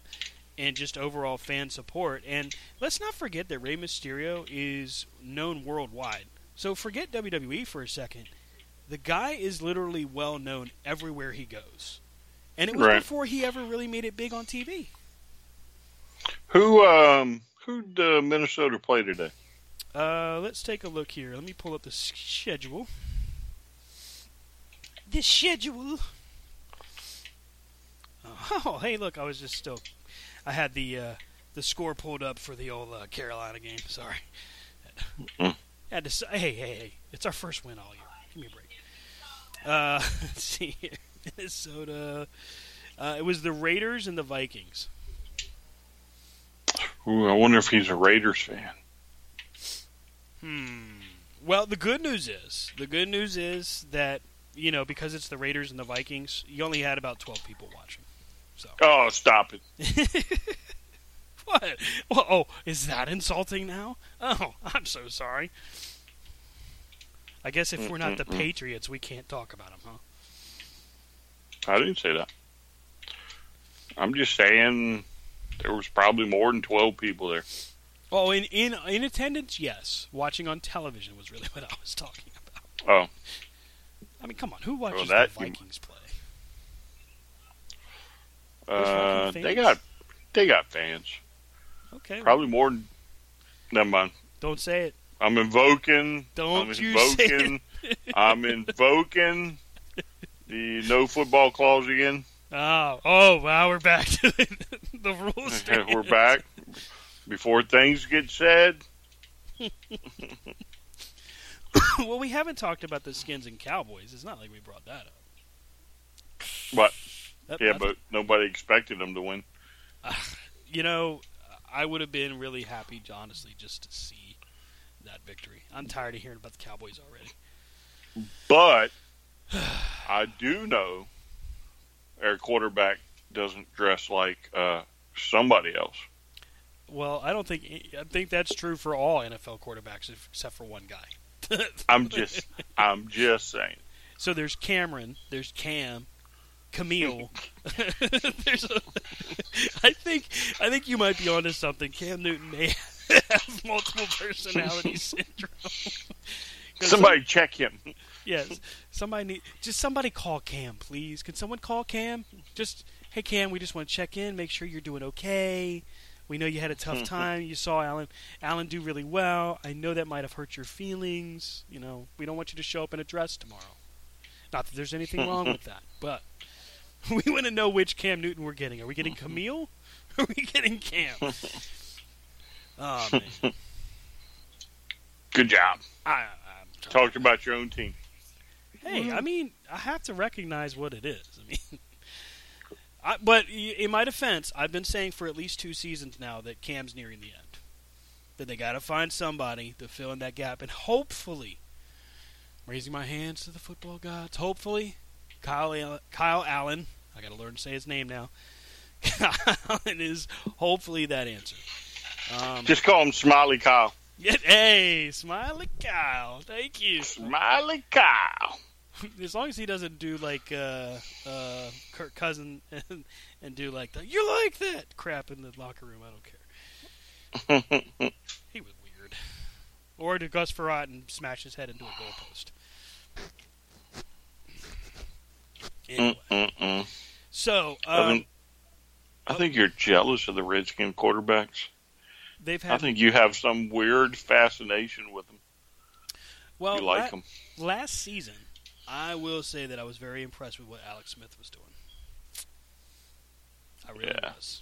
and just overall fan support. And let's not forget that Rey Mysterio is known worldwide. So forget WWE for a second. The guy is literally well known everywhere he goes. And it was Right. before he ever really made it big on TV. Who um who'd uh, Minnesota play today? Uh, let's take a look here. Let me pull up the schedule. The schedule. Oh, hey, look! I was just still. I had the uh, the score pulled up for the old uh, Carolina game. Sorry. Mm. Had to say, hey, hey, hey! It's our first win all year. Give me a break. Uh, let's see here. Minnesota. Uh, it was the Raiders and the Vikings. Ooh, I wonder if he's a Raiders fan. Hmm. Well, the good news is the good news is that you know because it's the Raiders and the Vikings, you only had about twelve people watching. So Oh, stop it! what? Well, oh, is that insulting now? Oh, I'm so sorry. I guess if we're not the Patriots, we can't talk about them, huh? I didn't say that. I'm just saying there was probably more than twelve people there. Oh, in in in attendance, yes. Watching on television was really what I was talking about. Oh, I mean, come on, who watches that the you- Vikings play? uh, they got they got fans. Okay, well, Probably more than. Never mind. don't say it. I'm invoking. Don't I'm you say invoking. I'm invoking the no football clause again. Oh, oh, wow, we're back to the rules. We're back. Before things get said, well, we haven't talked about the Skins and Cowboys. It's not like we brought that up. but That- yeah, but nobody expected them to win. you know, I would have been really happy, honestly, just to see that victory. I'm tired of hearing about the Cowboys already. But I do know our quarterback doesn't dress like uh, somebody else. Well, I don't think I think that's true for all NFL quarterbacks except for one guy. I'm just, I'm just saying. So there's Cameron, there's Cam, Camille. there's a, I think I think you might be onto something. Cam Newton may have multiple personality syndrome. Somebody check him. yes, somebody need just somebody call Cam, please. Can someone call Cam? Just hey Cam, we just want to check in, make sure you're doing okay. We know you had a tough hmm. time. You saw Allen Allen do really well. I know that might have hurt your feelings. You know, we don't want you to show up in a dress tomorrow. Not that there's anything wrong with that, but we want to know which Cam Newton we're getting. Are we getting hmm. Camille? Are we getting Cam? Oh man, Good job. I, I'm Talked about your own team. Hey, I mean, I have to recognize what it is. I mean, I, but in my defense, I've been saying for at least two seasons now that Cam's nearing the end. That they got to find somebody to fill in that gap, and hopefully, raising my hands to the football gods, hopefully, Kyle Kyle Allen. I got to learn to say his name now. Kyle Allen is hopefully that answer. Um, Just call him Smiley Kyle. yeah, hey, Smiley Kyle, thank you. Smiley Kyle. as long as he doesn't do like uh, uh, Kirk Cousin and, and do like the "you like that" crap in the locker room, I don't care. he was weird. Or to Gus Frerotte and smash his head into a goalpost. Anyway, Mm-mm-mm. so I um, think, I think you're jealous of the Redskin quarterbacks. they've I think you have some weird fascination with them. well you like la- them. last season. I will say that I was very impressed with what Alex Smith was doing. I really Yeah. was.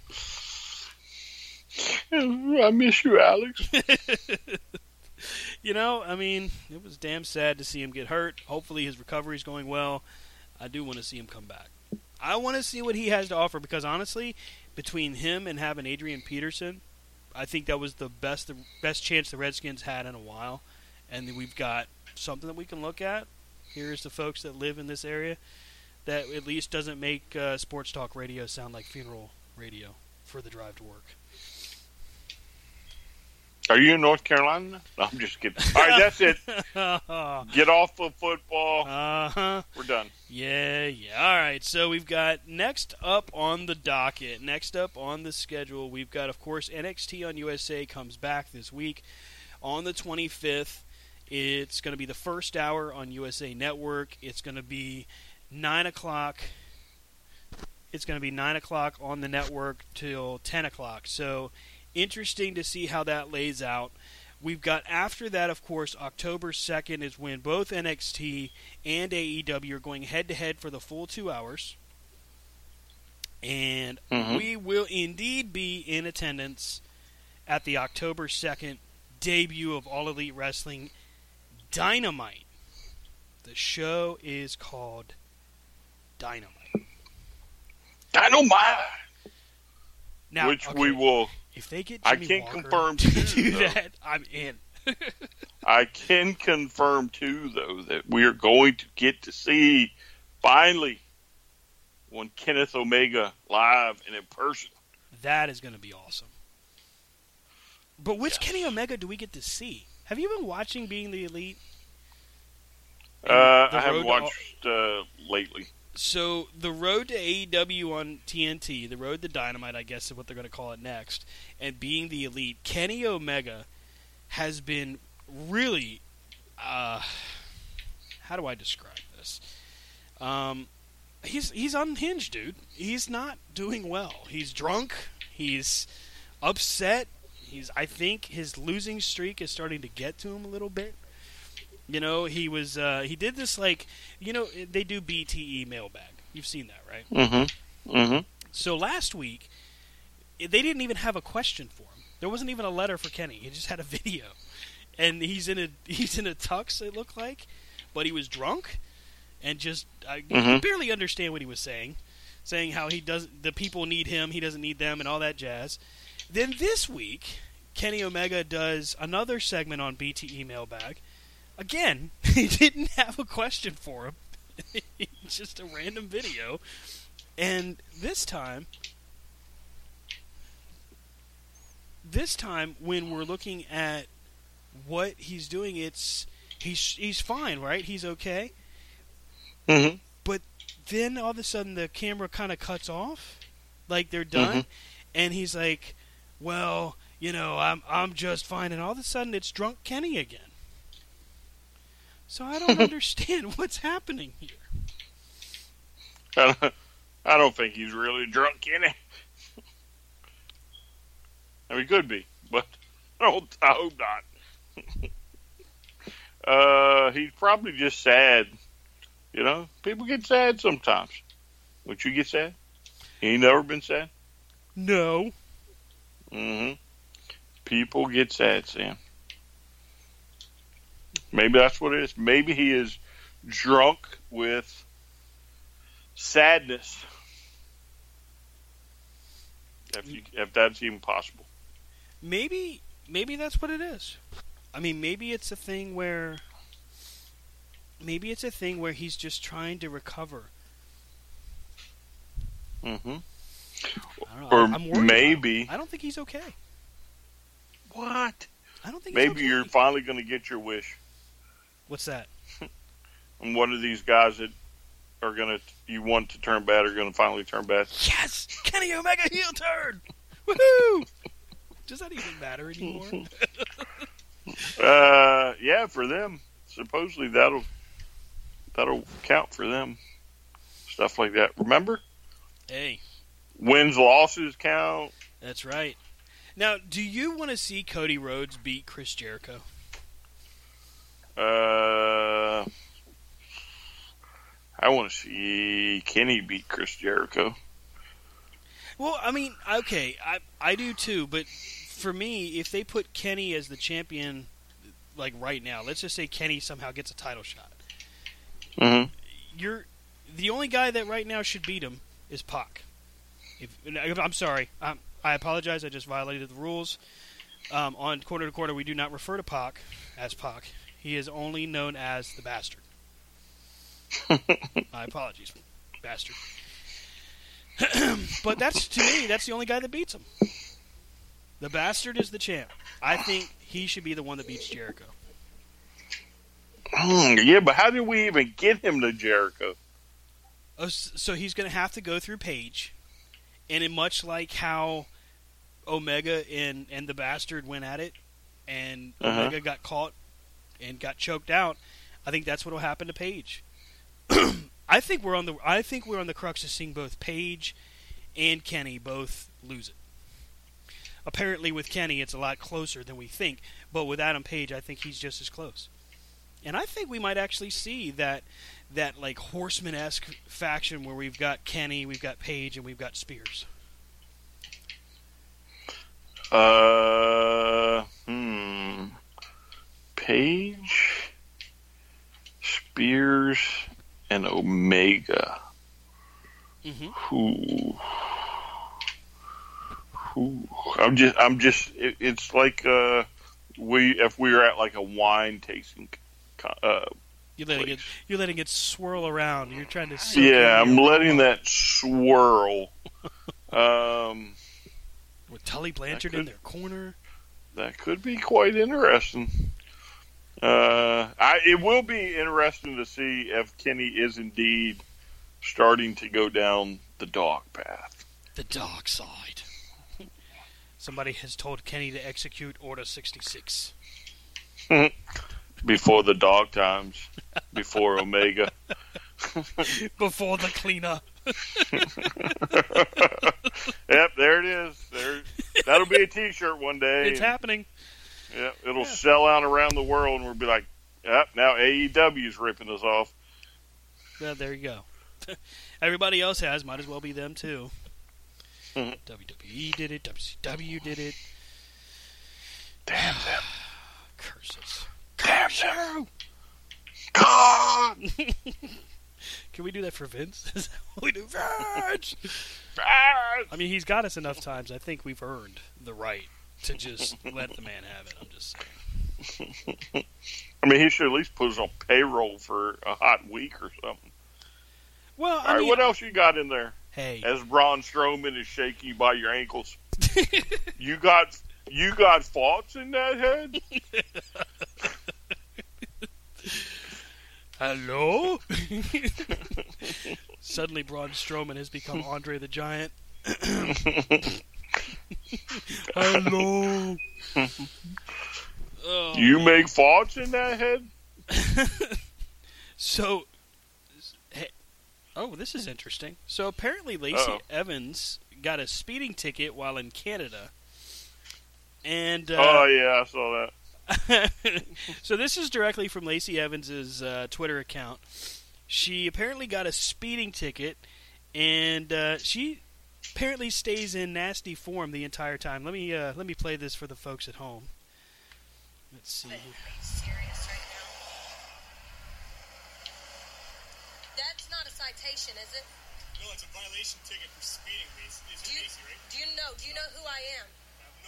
I miss you, Alex. you know, I mean, it was damn sad to see him get hurt. Hopefully, his recovery is going well. I do want to see him come back. I want to see what he has to offer because honestly, between him and having Adrian Peterson, I think that was the best the best chance the Redskins had in a while, and we've got something that we can look at. Here's the folks that live in this area that at least doesn't make uh, sports talk radio sound like funeral radio for the drive to work. Are you in North Carolina? No, I'm just kidding. All right, that's it. Get off of football. huh. We're done. Yeah, yeah. All right. So we've got next up on the docket, next up on the schedule, we've got, of course, NXT on USA comes back this week on the 25th. It's going to be the first hour on USA Network. It's going to be nine o'clock. It's going to be nine o'clock on the network till ten o'clock. So interesting to see how that lays out. We've got after that, of course, October 2nd is when both NXT and AEW are going head to head for the full two hours. And Mhm. we will indeed be in attendance at the October 2nd debut of All Elite Wrestling Dynamite. The show is called Dynamite. Dynamite, Now, which okay, we will. If they get I can't Walker confirm to do though. that, I'm in. I can confirm too, though, that we are going to get to see finally one Kenneth Omega live and in person. That is going to be awesome. But which Yes. Kenny Omega do we get to see? Have you been watching Being the Elite? Uh, The I haven't watched uh, lately. So the road to AEW on TNT, the road to Dynamite, I guess is what they're going to call it next, and being the elite, Kenny Omega has been really, uh, how do I describe this? Um, he's he's unhinged, dude. He's not doing well. He's drunk. He's upset. He's I think his losing streak is starting to get to him a little bit. You know, he was uh, he did this like you know they do BTE mailbag. You've seen that, right? Mm-hmm. Mm-hmm. So last week they didn't even have a question for him. There wasn't even a letter for Kenny. He just had a video, and he's in a he's in a tux. It looked like, but he was drunk, and just I Mhm. barely understand what he was saying, saying how he does the people need him, he doesn't need them, and all that jazz. Then this week, Kenny Omega does another segment on BTE Mailbag. Again, he didn't have a question for him. just a random video. And this time, this time when we're looking at what he's doing, it's he's he's fine, right? He's okay. Mm-hmm. But then all of a sudden the camera kind of cuts off, like they're done, Mhm. and he's like, "Well, you know, I'm I'm just fine." And all of a sudden it's drunk Kenny again. So I don't understand what's happening here. I don't, I don't think he's really drunk, Kenny. I mean, he could be, but I, don't, I hope not. uh, he's probably just sad. You know, people get sad sometimes. Would you get sad? He ain't never been sad. No. Hmm People get sad, Sam. Maybe that's what it is. Maybe he is drunk with sadness. If, you, if that's even possible. maybe maybe that's what it is. I mean, maybe it's a thing where maybe it's a thing where he's just trying to recover. know. Or I'm maybe- I don't think he's okay. What? I don't think he's Maybe okay. you're finally going to get your wish. What's that? And one of these guys that are going to, you want to turn bad, are going to finally turn bad. Yes, Kenny Omega heel turn. Woohoo! Does that even matter anymore? Uh, yeah, for them, supposedly that'll that'll count for them. Stuff like that. Remember, hey, wins losses count. that's right. Now, do you want to see Cody Rhodes beat Chris Jericho? Uh, I want to see Kenny beat Chris Jericho. Well, I mean, okay, I I do too, but for me, if they put Kenny as the champion, like right now, let's just say Kenny somehow gets a title shot, Mm-hmm. you're the only guy that right now should beat him is Pac. If, I'm sorry, i I apologize. I just violated the rules. Um, on corner to corner, we do not refer to Pac as Pac. He is only known as the Bastard. My apologies, Bastard. but that's to me, that's the only guy that beats him. The Bastard is the champ. I think he should be the one that beats Jericho. Hmm, yeah, but how did we even get him to Jericho? Oh, so he's going to have to go through Page, and in much like how Omega and and the Bastard went at it, and Uh-huh. Omega got caught and got choked out. I think that's what will happen to Page. I think we're on the I think we're on the crux of seeing both Page and Kenny both lose it. Apparently, with Kenny, it's a lot closer than we think, but with Adam Page, I think he's just as close. And I think we might actually see that that like horseman esque faction where we've got Kenny, we've got Page, and we've got Spears. Uh, hmm. Page, Spears, and Omega. Mm-hmm. Ooh. Ooh. I'm just, I'm just. It, it's like uh, we if we were at like a wine tasting. Uh, You're letting Please. it. You're letting it swirl around. You're trying to. soak yeah, I'm letting that swirl. Um, with Tully Blanchard could- in their corner. that could be quite interesting. Uh, I it will be interesting to see if Kenny is indeed starting to go down the dog path. The dark side. Somebody has told Kenny to execute Order 66. Before the dog times, before Omega. Before the cleaner. Yep, there it is. There, that'll be a T-shirt one day. It's happening. Yep, it'll sell out around the world, and we'll be like, "Yep, now AEW's ripping us off." Yeah, there you go. Everybody else has. Might as well be them too. Mhm. WWE did it. WCW did it. Damn them! Curses. Damn them! God! Can we do that for Vince? Is that what we do? Vince! I mean, he's got us enough times. I think we've earned the right to just let the man have it. I'm just saying. I mean, he should at least put us on payroll for a hot week or something. Well, All I right, mean, what else you got in there? hey, As Braun Strowman is shaking you by your ankles, you got you got thoughts in that head? Hello. Suddenly, Braun Strowman has become Andre the Giant. hello. Oh, You make thoughts in that head? So, hey, oh, this is interesting. So apparently, Lacey Uh-oh. Evans got a speeding ticket while in Canada, and uh, oh yeah, I saw that. so this is directly from Lacey Evans's uh, Twitter account. She apparently got a speeding ticket, and uh, she apparently stays in nasty form the entire time. Let me uh, let me play this for the folks at home. Let's see. Are you serious right now? That's not a citation, is it? No, it's a violation ticket for speeding. It's, it's Do you, Macy, right? do you know? Do you know who I am?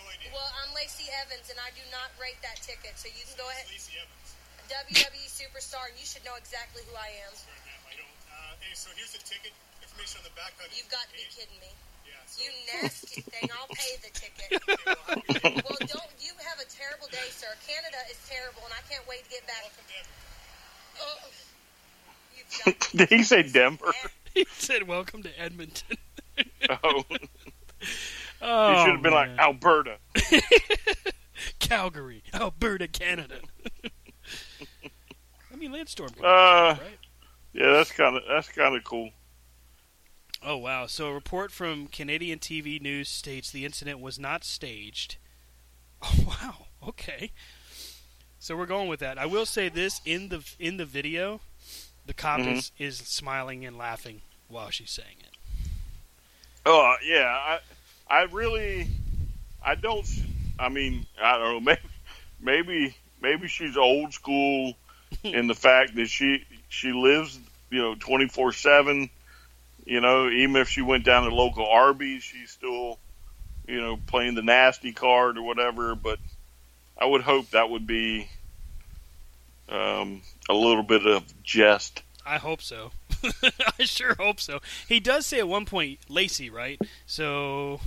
I have no idea. Well, I'm Lacey Evans, and I do not rate that ticket. So you can go ahead. Lacey Evans. WWE superstar, and you should know exactly who I am. Sorry, ma'am, I don't. Uh, hey, so here's the ticket information on the back. of You've got to be kidding me. Yeah. So, You nasty thing! I'll pay the ticket. okay, well, have a good day. Well, don't you have a terrible day, sir? Canada is terrible, and I can't wait to get back. Welcome to Edmonton. Oh, you've got to Did he say Denver? He said, "Welcome to Edmonton." Oh, Oh, he should have been like. Alberta. Calgary, Alberta, Canada. I mean, Landstorm. Uh, right? Yeah, that's kind of that's kind of cool. Oh wow! So a report from Canadian TV news states the incident was not staged. Oh wow! Okay. So we're going with that. I will say this in the in the video, the cop Mhm. is, is smiling and laughing while she's saying it. Oh yeah, I I really I don't. I mean, I don't know. Maybe maybe maybe she's old school in the fact that she she lives you know twenty four seven. You know, even if she went down to local Arby's, she's still you know playing the nasty card or whatever. But I would hope that would be um, a little bit of jest. I hope so. I sure hope so. He does say at one point Lacey, right? So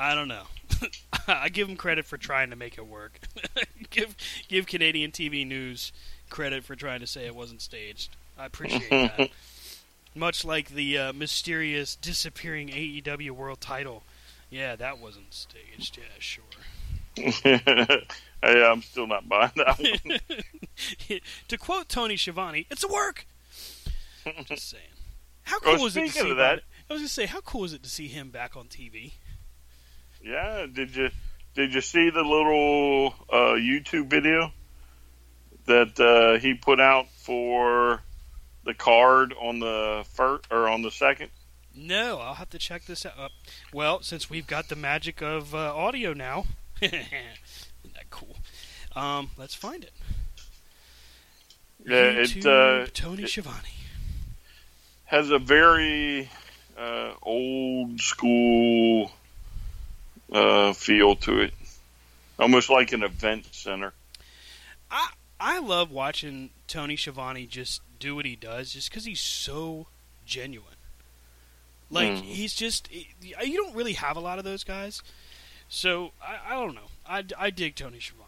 I don't know. I give him credit for trying to make it work. give give Canadian TV news credit for trying to say it wasn't staged. I appreciate that. Much like the uh, mysterious disappearing AEW World Title. Yeah, that wasn't staged. Yeah, sure. hey, I'm still not buying that one. to quote Tony Schiavone, it's a work. I'm Just saying. How Well, cool is it to see that- I was gonna say, how cool is it to see him back on TV? Yeah, did you did you see the little uh, YouTube video that uh, he put out for the card on the first or on the second? No, I'll have to check this out. Uh, well, since we've got the magic of uh, audio now, isn't that cool? Um, let's find it. Yeah, it uh, Tony it Schiavone. has a very uh, old school uh, feel to it, almost like an event center. I I love watching Tony Schiavone just do what he does, just because he's so genuine. Like Mm. he's just you don't really have a lot of those guys, so I, I don't know. I, I dig Tony Schiavone.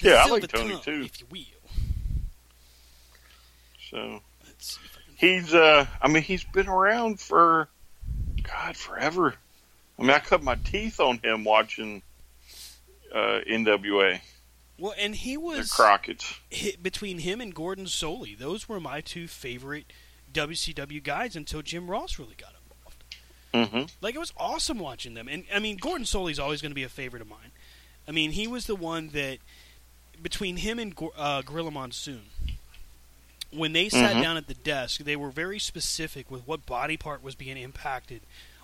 Yeah, I like Tony tongue, too. if you will. So Let's see if I can- he's, uh, I mean, he's been around for, God, forever. I mean, I cut my teeth on him watching uh, NWA, Well, and he the was Crockett's. hit between him and Gordon Solie. Those were my two favorite WCW guys until Jim Ross really got involved. hmm Like it was awesome watching them, and I mean Gordon Solie's always going to be a favorite of mine. I mean he was the one that between him and uh, Gorilla Monsoon, when they sat Mhm. down at the desk, they were very specific with what body part was being impacted,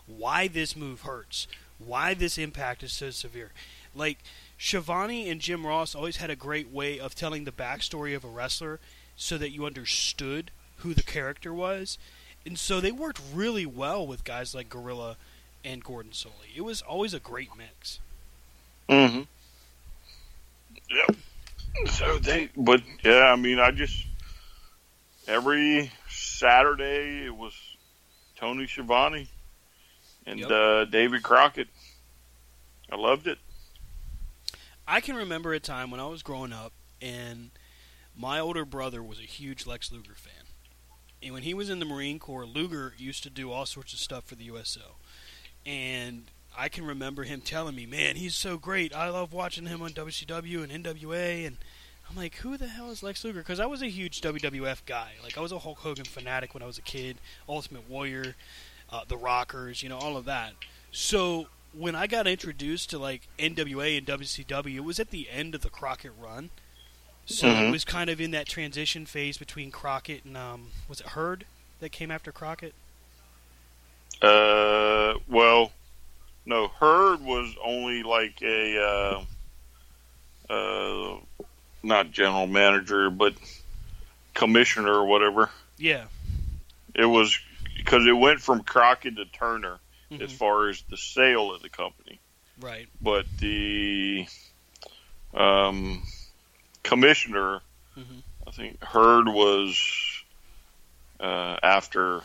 why this move hurts, why this impact is so severe. Like Schiavone and Jim Ross always had a great way of telling the backstory of a wrestler so that you understood who the character was. And so they worked really well with guys like Gorilla and Gordon Solie. It was always a great mix. Mm-hmm. Yep. So they, but yeah, I mean, I just every Saturday it was Tony Schiavone and Yep. uh, David Crockett. I loved it. I can remember a time when I was growing up and my older brother was a huge Lex Luger fan. And when he was in the Marine Corps, Luger used to do all sorts of stuff for the USO. And I can remember him telling me, "Man, he's so great. I love watching him on WCW and NWA." And I'm like, "Who the hell is Lex Luger?" Because I was a huge WWF guy. Like I was a Hulk Hogan fanatic when I was a kid. Ultimate Warrior, uh, the Rockers, you know, all of that. So when I got introduced to like NWA and WCW, it was at the end of the Crockett run. So it Mhm. was kind of in that transition phase between Crockett and um, was it Herd that came after Crockett? Uh, well, no, Herd was only like a, uh, uh, not general manager, but commissioner or whatever. Yeah, It was because it went from Crockett to Turner Mhm. as far as the sale of the company, right. but the um, commissioner, Mhm. I think Herd was uh, after.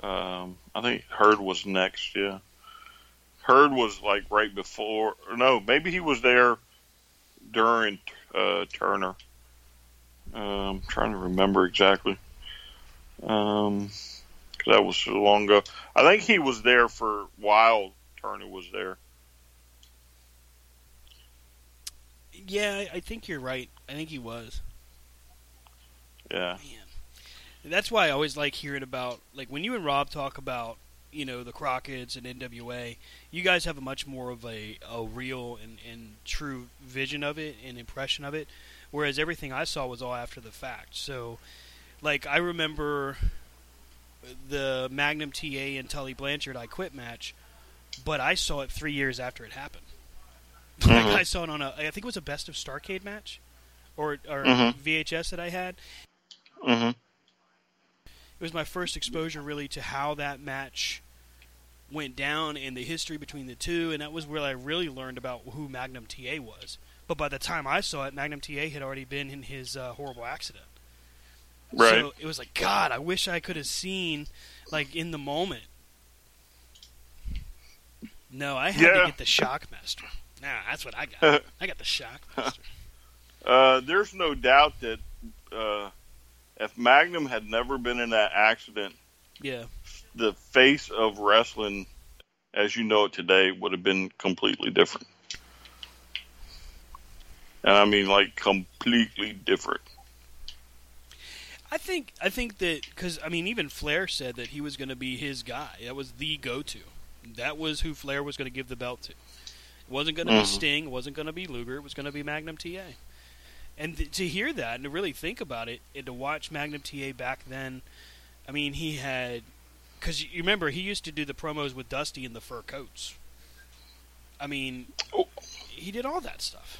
Um, I think Herd was next. Yeah, Herd was like right before. Or no, maybe he was there during uh, Turner. Um, I'm trying to remember exactly. Um, that was so long ago. I think he was there for while Turner was there. Yeah, I- I think you're right. I think he was. Yeah. Man, that's why I always like hearing about like when you and Rob talk about you know the Crockett's and NWA. You guys have a much more of a, a real and, and true vision of it and impression of it, whereas everything I saw was all after the fact. So, like I remember the Magnum TA and Tully Blanchard I Quit match, but I saw it three years after it happened. Mhm. I saw it on a I think it was a Best of Starcade match, or or Mhm. VHS that I had. hmm it was my first exposure really to how that match went down and the history between the two, and that was where I really learned about who Magnum TA was. But by the time I saw it, Magnum TA had already been in his uh, horrible accident. Right. So it was like, God, I wish I could have seen, like, in the moment. No, I had to get the Shockmaster. Nah, that's what I got. I got the Shockmaster. Uh, there's no doubt that uh, if Magnum had never been in that accident, Yeah. the face of wrestling, as you know it today, would have been completely different. And I mean, like completely different. I think I think that because I mean even Flair said that he was going to be his guy. That was the go-to. That was who Flair was going to give the belt to. It wasn't going to be Mhm. Sting. It wasn't going to be Luger. It was going to be Magnum TA. And th- to hear that and to really think about it and to watch Magnum TA back then, I mean he had because you remember he used to do the promos with Dusty in the fur coats. I mean, Oh. he did all that stuff.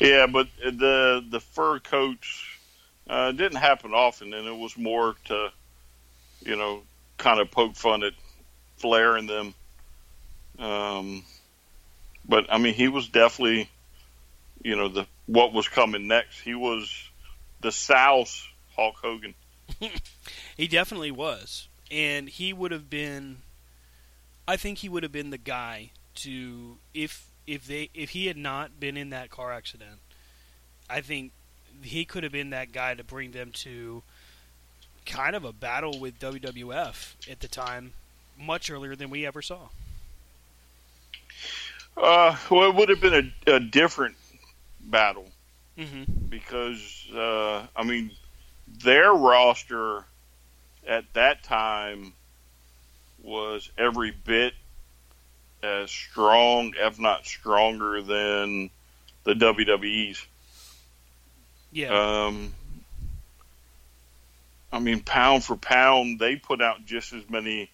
Yeah, but the the fur coats uh, didn't happen often, and it was more to you know, kind of poke fun at Flair and them. Um, but I mean, he was definitely, you know, the what was coming next. He was the South Hulk Hogan. He definitely was, and he would have been. I think he would have been the guy to if if they if he had not been in that car accident. I think he could have been that guy to bring them to kind of a battle with WWF at the time, much earlier than we ever saw. Uh, well, it would have been a, a different battle hmm because uh, I mean, their roster at that time was every bit as strong, if not stronger, than the WWE's. Yeah, Um, I mean, pound for pound, they put out just as many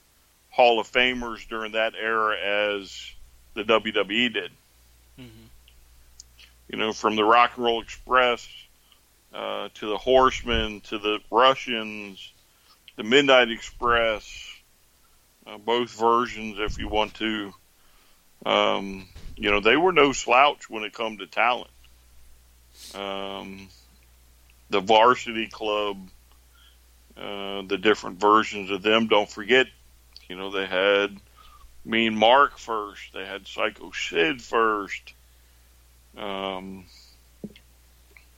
Hall of Famers during that era as the WWE did. hmm You know, from the Rock and Roll Express uh, to the Horsemen to the Russians, the Midnight Express, uh, both versions, if you want to. Um, you know, they were no slouch when it come to talent. Um, the Varsity Club, uh, the different versions of them. Don't forget, you know, they had Mean Mark first. They had Psycho Sid first. Um,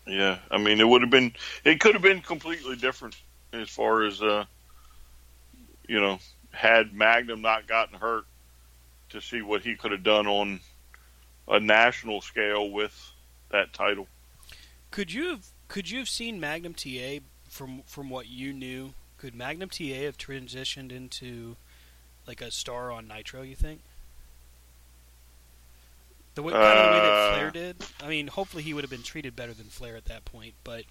yeah, I mean, it would have been, it could have been completely different as far as, uh, you know, had Magnum not gotten hurt to see what he could have done on a national scale with that title. Could you have could you have seen Magnum TA from from what you knew? Could Magnum TA have transitioned into like a star on Nitro? You think? The way, kind of the way that Uh, Flair did. I mean, hopefully he would have been treated better than Flair at that point. But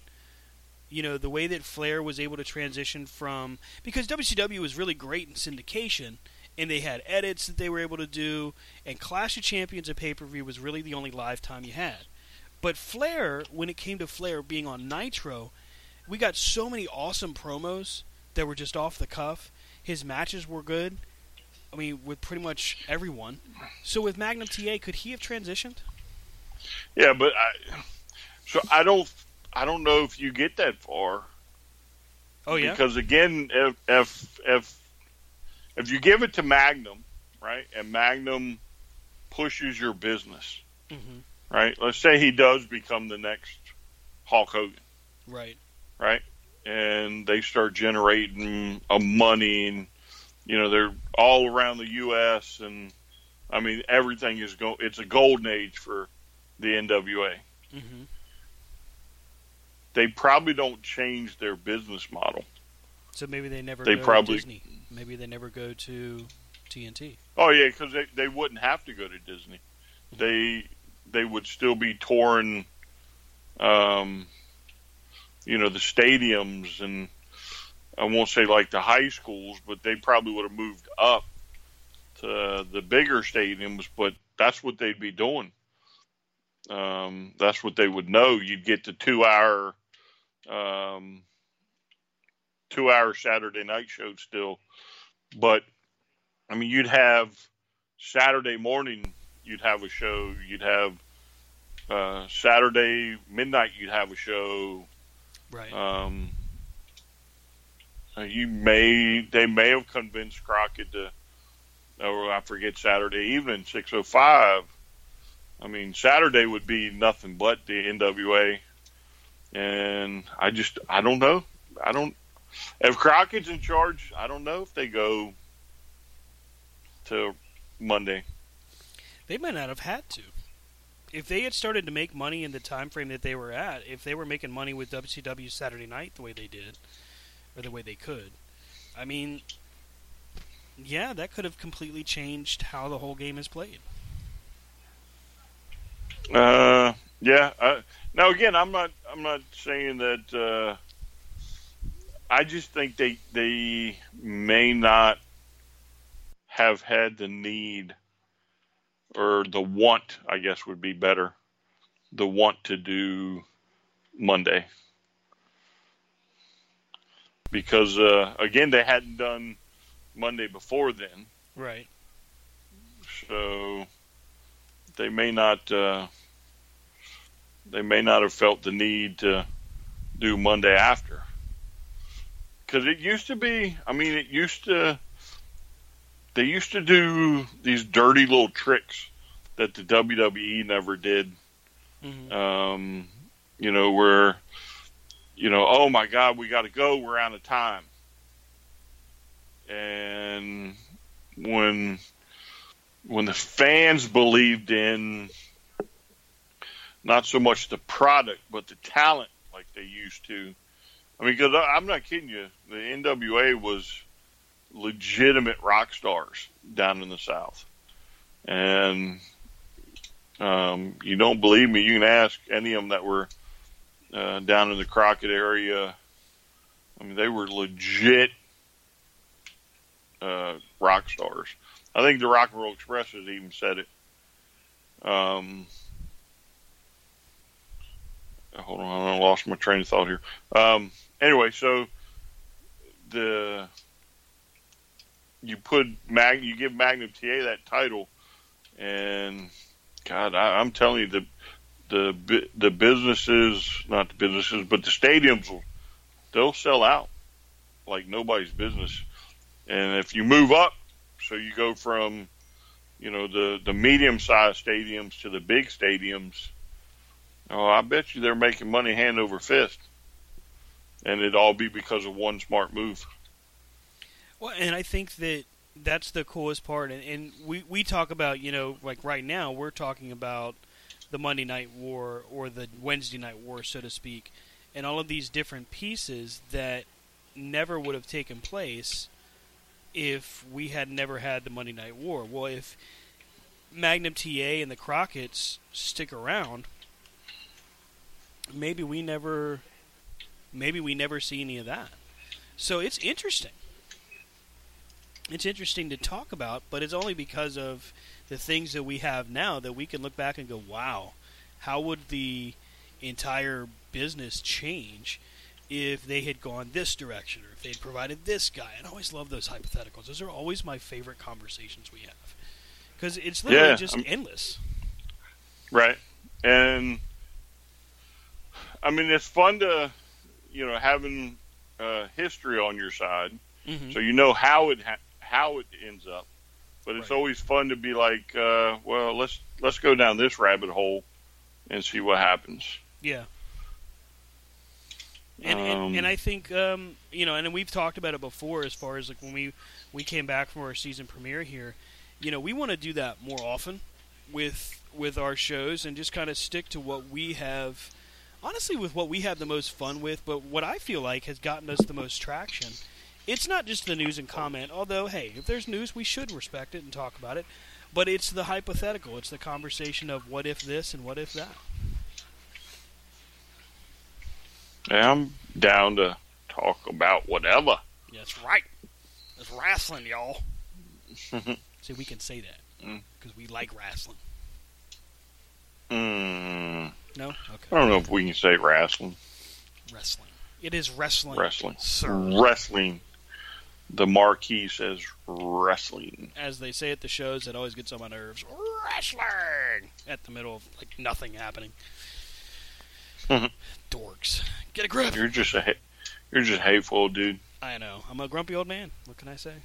you know, the way that Flair was able to transition from because WCW was really great in syndication, and they had edits that they were able to do, and Clash of Champions at pay per view was really the only live time you had. But Flair, when it came to Flair being on Nitro, we got so many awesome promos that were just off the cuff. His matches were good. I mean, with pretty much everyone. So with Magnum TA, could he have transitioned? Yeah, but I, so I don't, I don't know if you get that far. Oh yeah. Because again, if if if if you give it to Magnum, right, and Magnum pushes your business, hmm right? Let's say he does become the next Hulk Hogan, Right. right? And they start generating a money, and you know they're all around the U.S. and I mean everything is going. It's a golden age for the NWA. Mm-hmm. They probably don't change their business model. So maybe they never They go probably- to Disney. Maybe they never go to TNT. Oh yeah, because they they wouldn't have to go to Disney. They they would still be touring, um, you know, the stadiums and I won't say like the high schools, but they probably would have moved up to the bigger stadiums. But that's what they'd be doing. Um, that's what they would know. You'd get the two hour, um, two hour Saturday night show still, but I mean, you'd have Saturday morning, you'd have a show. You'd have uh, Saturday midnight, you'd have a show. Right. Um, you may they may have convinced Crockett to, or I forget Saturday evening six oh five. I mean, Saturday would be nothing but the NWA, and I just I don't know. I don't. If Crockett's in charge, I don't know if they go to Monday. They might not have had to. If they had started to make money in the time frame that they were at, if they were making money with WCW Saturday Night the way they did, or the way they could, I mean, yeah, that could have completely changed how the whole game is played. Uh, yeah. I, now again, I'm not. I'm not saying that. Uh, I just think they they may not have had the need or the want. I guess would be better. The want to do Monday. because uh, again they hadn't done Monday before then, Right. so they may not uh, they may not have felt the need to do Monday after. Because it used to be, I mean, it used to. They used to do these dirty little tricks that the WWE never did. Mhm. Um, you know, where, you know, oh my God, we got to go. We're out of time. And when when the fans believed in not so much the product but the talent like they used to. I mean, because I'm not kidding you, the NWA was legitimate rock stars down in the South, and um, you don't believe me, you can ask any of them that were uh, down in the Crockett area. I mean, they were legit uh, rock stars. I think the Rock and Roll Express has even said it. Um, hold on, I lost my train of thought here. Um, anyway, so the you put Mag, you give Magnum TA that title, and God, I, I'm telling you, the the the businesses, not the businesses, but the stadiums will they'll sell out like nobody's business. And if you move up, so you go from you know the the medium sized stadiums to the big stadiums. Oh, I bet you they're making money hand over fist, and it'd all be because of one smart move. Well, and I think that that's the coolest part. And, and we, we talk about, you know, like right now, we're talking about the Monday Night War or the Wednesday Night War, so to speak, and all of these different pieces that never would have taken place if we had never had the Monday Night War. Well, if Magnum TA and the Crockett's stick around, maybe we never, maybe we never see any of that. So it's interesting it's interesting to talk about, but it's only because of the things that we have now that we can look back and go, wow, how would the entire business change if they had gone this direction or if they had provided this guy? And I always love those hypotheticals. Those are always my favorite conversations we have because it's literally Yeah, just I'm- endless. Right. And I mean, it's fun to, you know, having uh, history on your side, Mm-hmm. so you know how it ha- how it ends up. But it's Right. always fun to be like, uh, well, let's let's go down this rabbit hole and see what happens. Yeah. And, Um, and and I think um, you know, and we've talked about it before as far as like when we we came back from our season premiere here, you know, we want to do that more often with with our shows and just kind of stick to what we have honestly with what we have the most fun with, but what I feel like has gotten us the most traction. It's not just the news and comment, although hey, if there's news, we should respect it and talk about it. But it's the hypothetical. It's the conversation of what if this and what if that. Yeah, I'm down to talk about whatever. That's right. It's wrestling, y'all. See, we can say that Mm. because we like wrestling. Mm, No, I don't know if we can say wrestling. wrestling. It is wrestling. Wrestling. sir. Wrestling. The marquee says wrestling. As they say at the shows, it always gets on my nerves. Wrestling at the middle of like nothing happening. Mm-hmm. Dorks, get a grip. You're just a you're just hateful, dude. I know. I'm a grumpy old man. What can I say?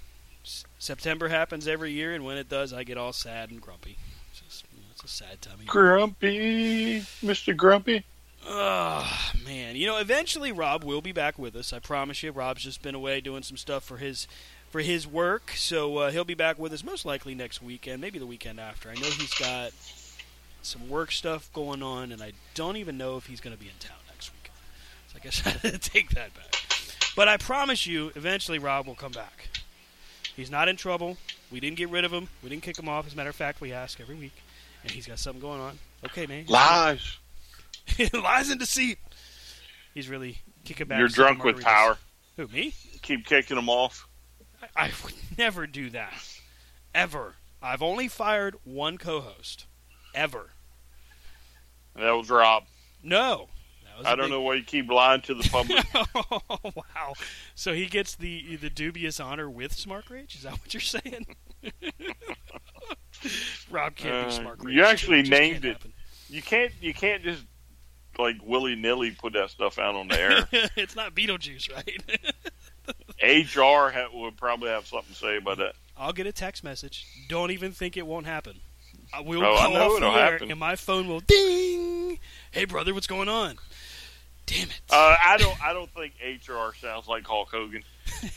S- September happens every year, and when it does, I get all sad and grumpy. It's, just, you know, it's a sad time of year. Grumpy, Mister Grumpy. Oh man, you know, eventually Rob will be back with us. I promise you. Rob's just been away doing some stuff for his for his work, so uh, he'll be back with us most likely next weekend, maybe the weekend after. I know he's got some work stuff going on, and I don't even know if he's going to be in town next week. So I guess I had to take that back. But I promise you, eventually Rob will come back. He's not in trouble. We didn't get rid of him. We didn't kick him off. As a matter of fact, we ask every week, and he's got something going on. Okay, man. Lies. Lies and deceit. He's really kicking back. You're drunk with power. Who me? Keep kicking them off. I, I would never do that. Ever. I've only fired one co-host. Ever. That was Rob. No, that was a I don't big- know why you keep lying to the public. oh, wow. So he gets the the dubious honor with Smart Rage? Is that what you're saying? Rob can't be Uh, Smart Rage. you actually named it. happen. you can't you can't just like willy nilly put that stuff out on the air. it's not Beetlejuice, right? HR ha- would probably have something to say about that. I'll get a text message. Don't even think it won't happen. I will Oh, I know it'll air, happen. and my phone will ding. Hey, brother, what's going on? Damn it! Uh, I don't I don't think HR sounds like Hulk Hogan.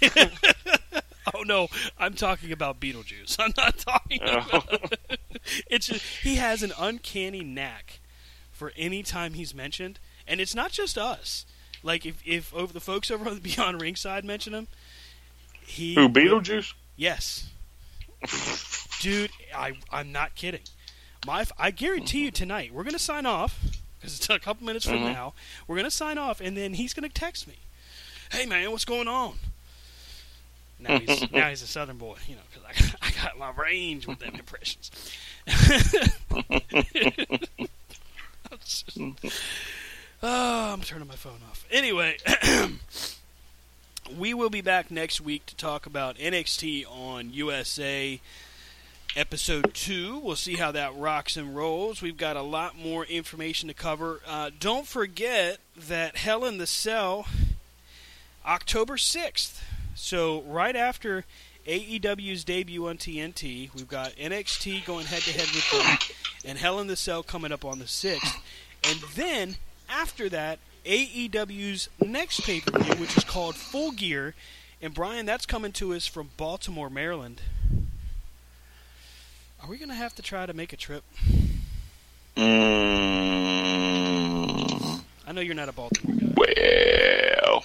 oh no, I'm talking about Beetlejuice. I'm not talking Oh. about. it's just, he has an uncanny knack for any time he's mentioned, and it's not just us. Like if if over the folks over on the Beyond Ringside mention him, he Who Beetlejuice? Yes. Dude, I I'm not kidding. My I guarantee you tonight we're gonna sign off because it's a couple minutes from Mhm. now. We're gonna sign off, and then he's gonna text me. Hey man, what's going on? Now he's now he's a Southern boy, you know, because I, I got my range with them impressions. Oh, I'm turning my phone off. Anyway. we will be back next week to talk about NXT on USA episode 2. We'll see how that rocks and rolls. We've got a lot more information to cover. Uh, don't forget that Hell in the Cell, October 6th. So, right after AEW's debut on TNT, we've got NXT going head to head with them, and Hell in the Cell coming up on the 6th. And then, after that, AEW's next pay per view, which is called Full Gear. And Brian, that's coming to us from Baltimore, Maryland. Are we going to have to try to make a trip? Mm, I know you're not a Baltimore guy. well,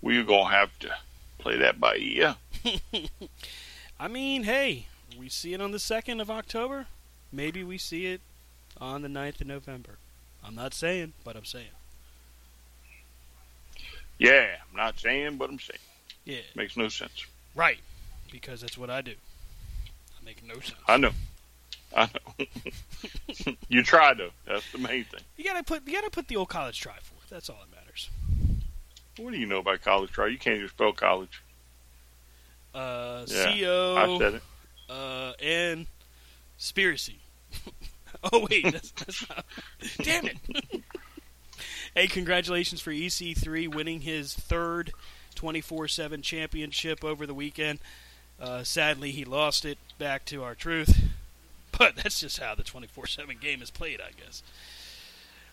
we're gonna have to play that by ear. I mean, hey, we see it on the 2nd of October. Maybe we see it on the 9th of November. I'm not saying, but I'm saying. Yeah, I'm not saying, but I'm saying. Yeah, Makes no sense. right. Because that's what I do. I make no sense. I know. I know. you try though. That's the main thing. You gotta put you gotta put the old college try forth. That's all that matters. What do you know about college try? You can't even spell college. Uh, Yeah, C O I said it. uh, and Spiracy. oh wait, that's, that's not. Damn it! hey, congratulations for EC3 winning his third 24/7 championship over the weekend. Uh, sadly, he lost it back to R-Truth, but that's just how the 24/7 game is played, I guess.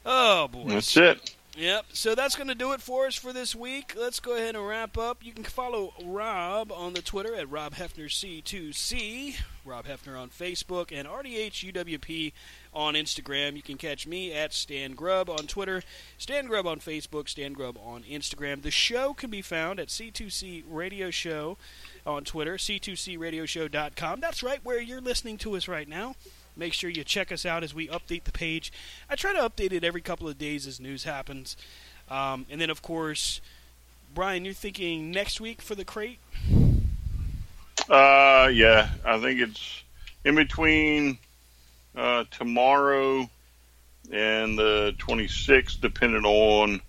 Oh boy! That's it. Yep. So that's going to do it for us for this week. Let's go ahead and wrap up. You can follow Rob on the Twitter at Rob Hefner C2C, Rob Hefner on Facebook, and RDH UWP on Instagram. You can catch me at Stan Grub on Twitter, Stan Grub on Facebook, Stan Grub on Instagram. The show can be found at C2C Radio Show on Twitter, C2CRadioshow.com. That's right where you're listening to us right now. Make sure you check us out as we update the page. I try to update it every couple of days as news happens. Um, and then, of course, Brian, you're thinking next week for the crate? Uh, yeah, I think it's in between uh, tomorrow and the 26th, depending on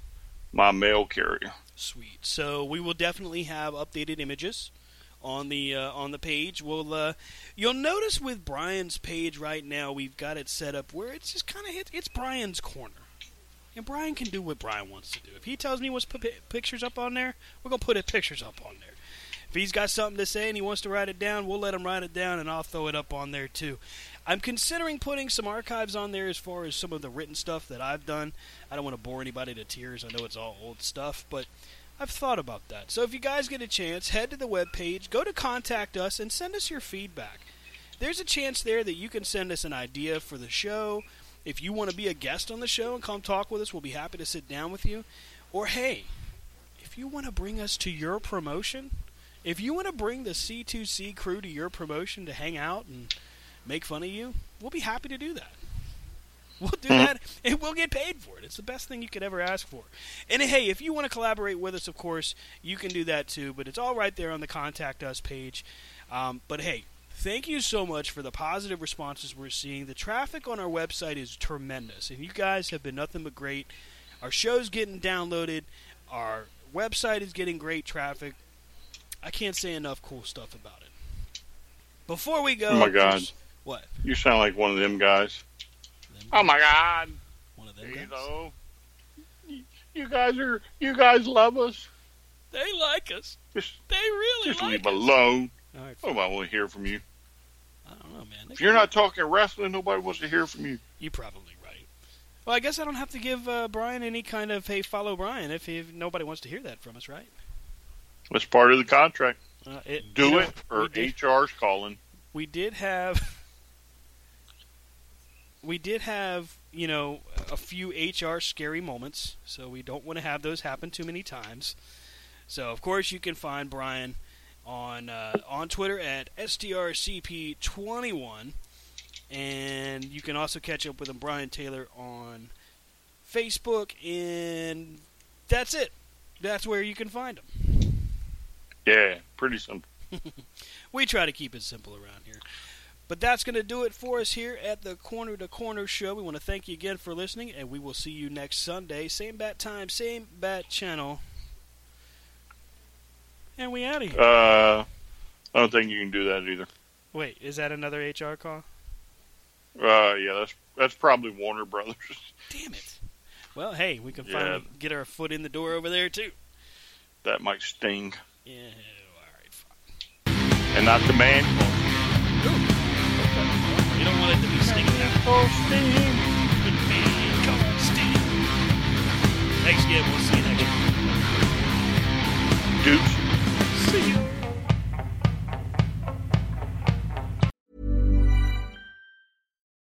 my mail carrier. Sweet. So we will definitely have updated images on the uh, on the page. We'll uh, you'll notice with Brian's page right now, we've got it set up where it's just kind of it's, it's Brian's corner. And Brian can do what Brian wants to do. If he tells me to put pictures up on there, we're gonna put pictures up on there. If he's got something to say and he wants to write it down, we'll let him write it down, and I'll throw it up on there too. I'm considering putting some archives on there as far as some of the written stuff that I've done. I don't want to bore anybody to tears. I know it's all old stuff, but I've thought about that. So if you guys get a chance, head to the webpage, go to contact us, and send us your feedback. There's a chance there that you can send us an idea for the show. If you want to be a guest on the show and come talk with us, we'll be happy to sit down with you. Or hey, if you want to bring us to your promotion, if you want to bring the C2C crew to your promotion to hang out and make fun of you, we'll be happy to do that. We'll do that, and we'll get paid for it. It's the best thing you could ever ask for. And hey, if you want to collaborate with us, of course, you can do that too. But it's all right there on the contact us page. Um, but hey, thank you so much for the positive responses we're seeing. The traffic on our website is tremendous, and you guys have been nothing but great. Our show's getting downloaded. Our website is getting great traffic. I can't say enough cool stuff about it. Before we go, Oh my God. what? You sound like one of them guys. Oh my God! One of them guys? You know, you guys are you guys love us. They like us. Just They really just like leave us. alone. All right, Oh, I want to hear from you. I don't know, man. If you're not talking wrestling, nobody wants to hear from you. You're probably right. Well, I guess I don't have to give uh, Brian any kind of hey, follow Brian if, if nobody wants to hear that from us, right? That's part of the contract. Uh, it, Do you know, it, or HR's calling. we did have we did have you know a few HR scary moments, so we don't want to have those happen too many times. So of course you can find Brian on uh, on Twitter at strcp21, and you can also catch up with him Brian Taylor on Facebook, and that's it. That's where you can find him. Yeah, pretty simple. We try to keep it simple around. But that's going to do it for us here at the Corner to Corner Show. We want to thank you again for listening, and we will see you next Sunday. Same bat time, same bat channel. And we out of here. Uh, I don't think you can do that either. Wait, is that another HR call? Uh, yeah, that's that's probably Warner Brothers. Damn it. Well, hey, we can Yeah. finally get our foot in the door over there, too. That might sting, Yeah, all right, fine. and not the man. We don't want it to be stinging that sting. Come on, Steve. Thanks again. We'll see you next week. Deuce. See you.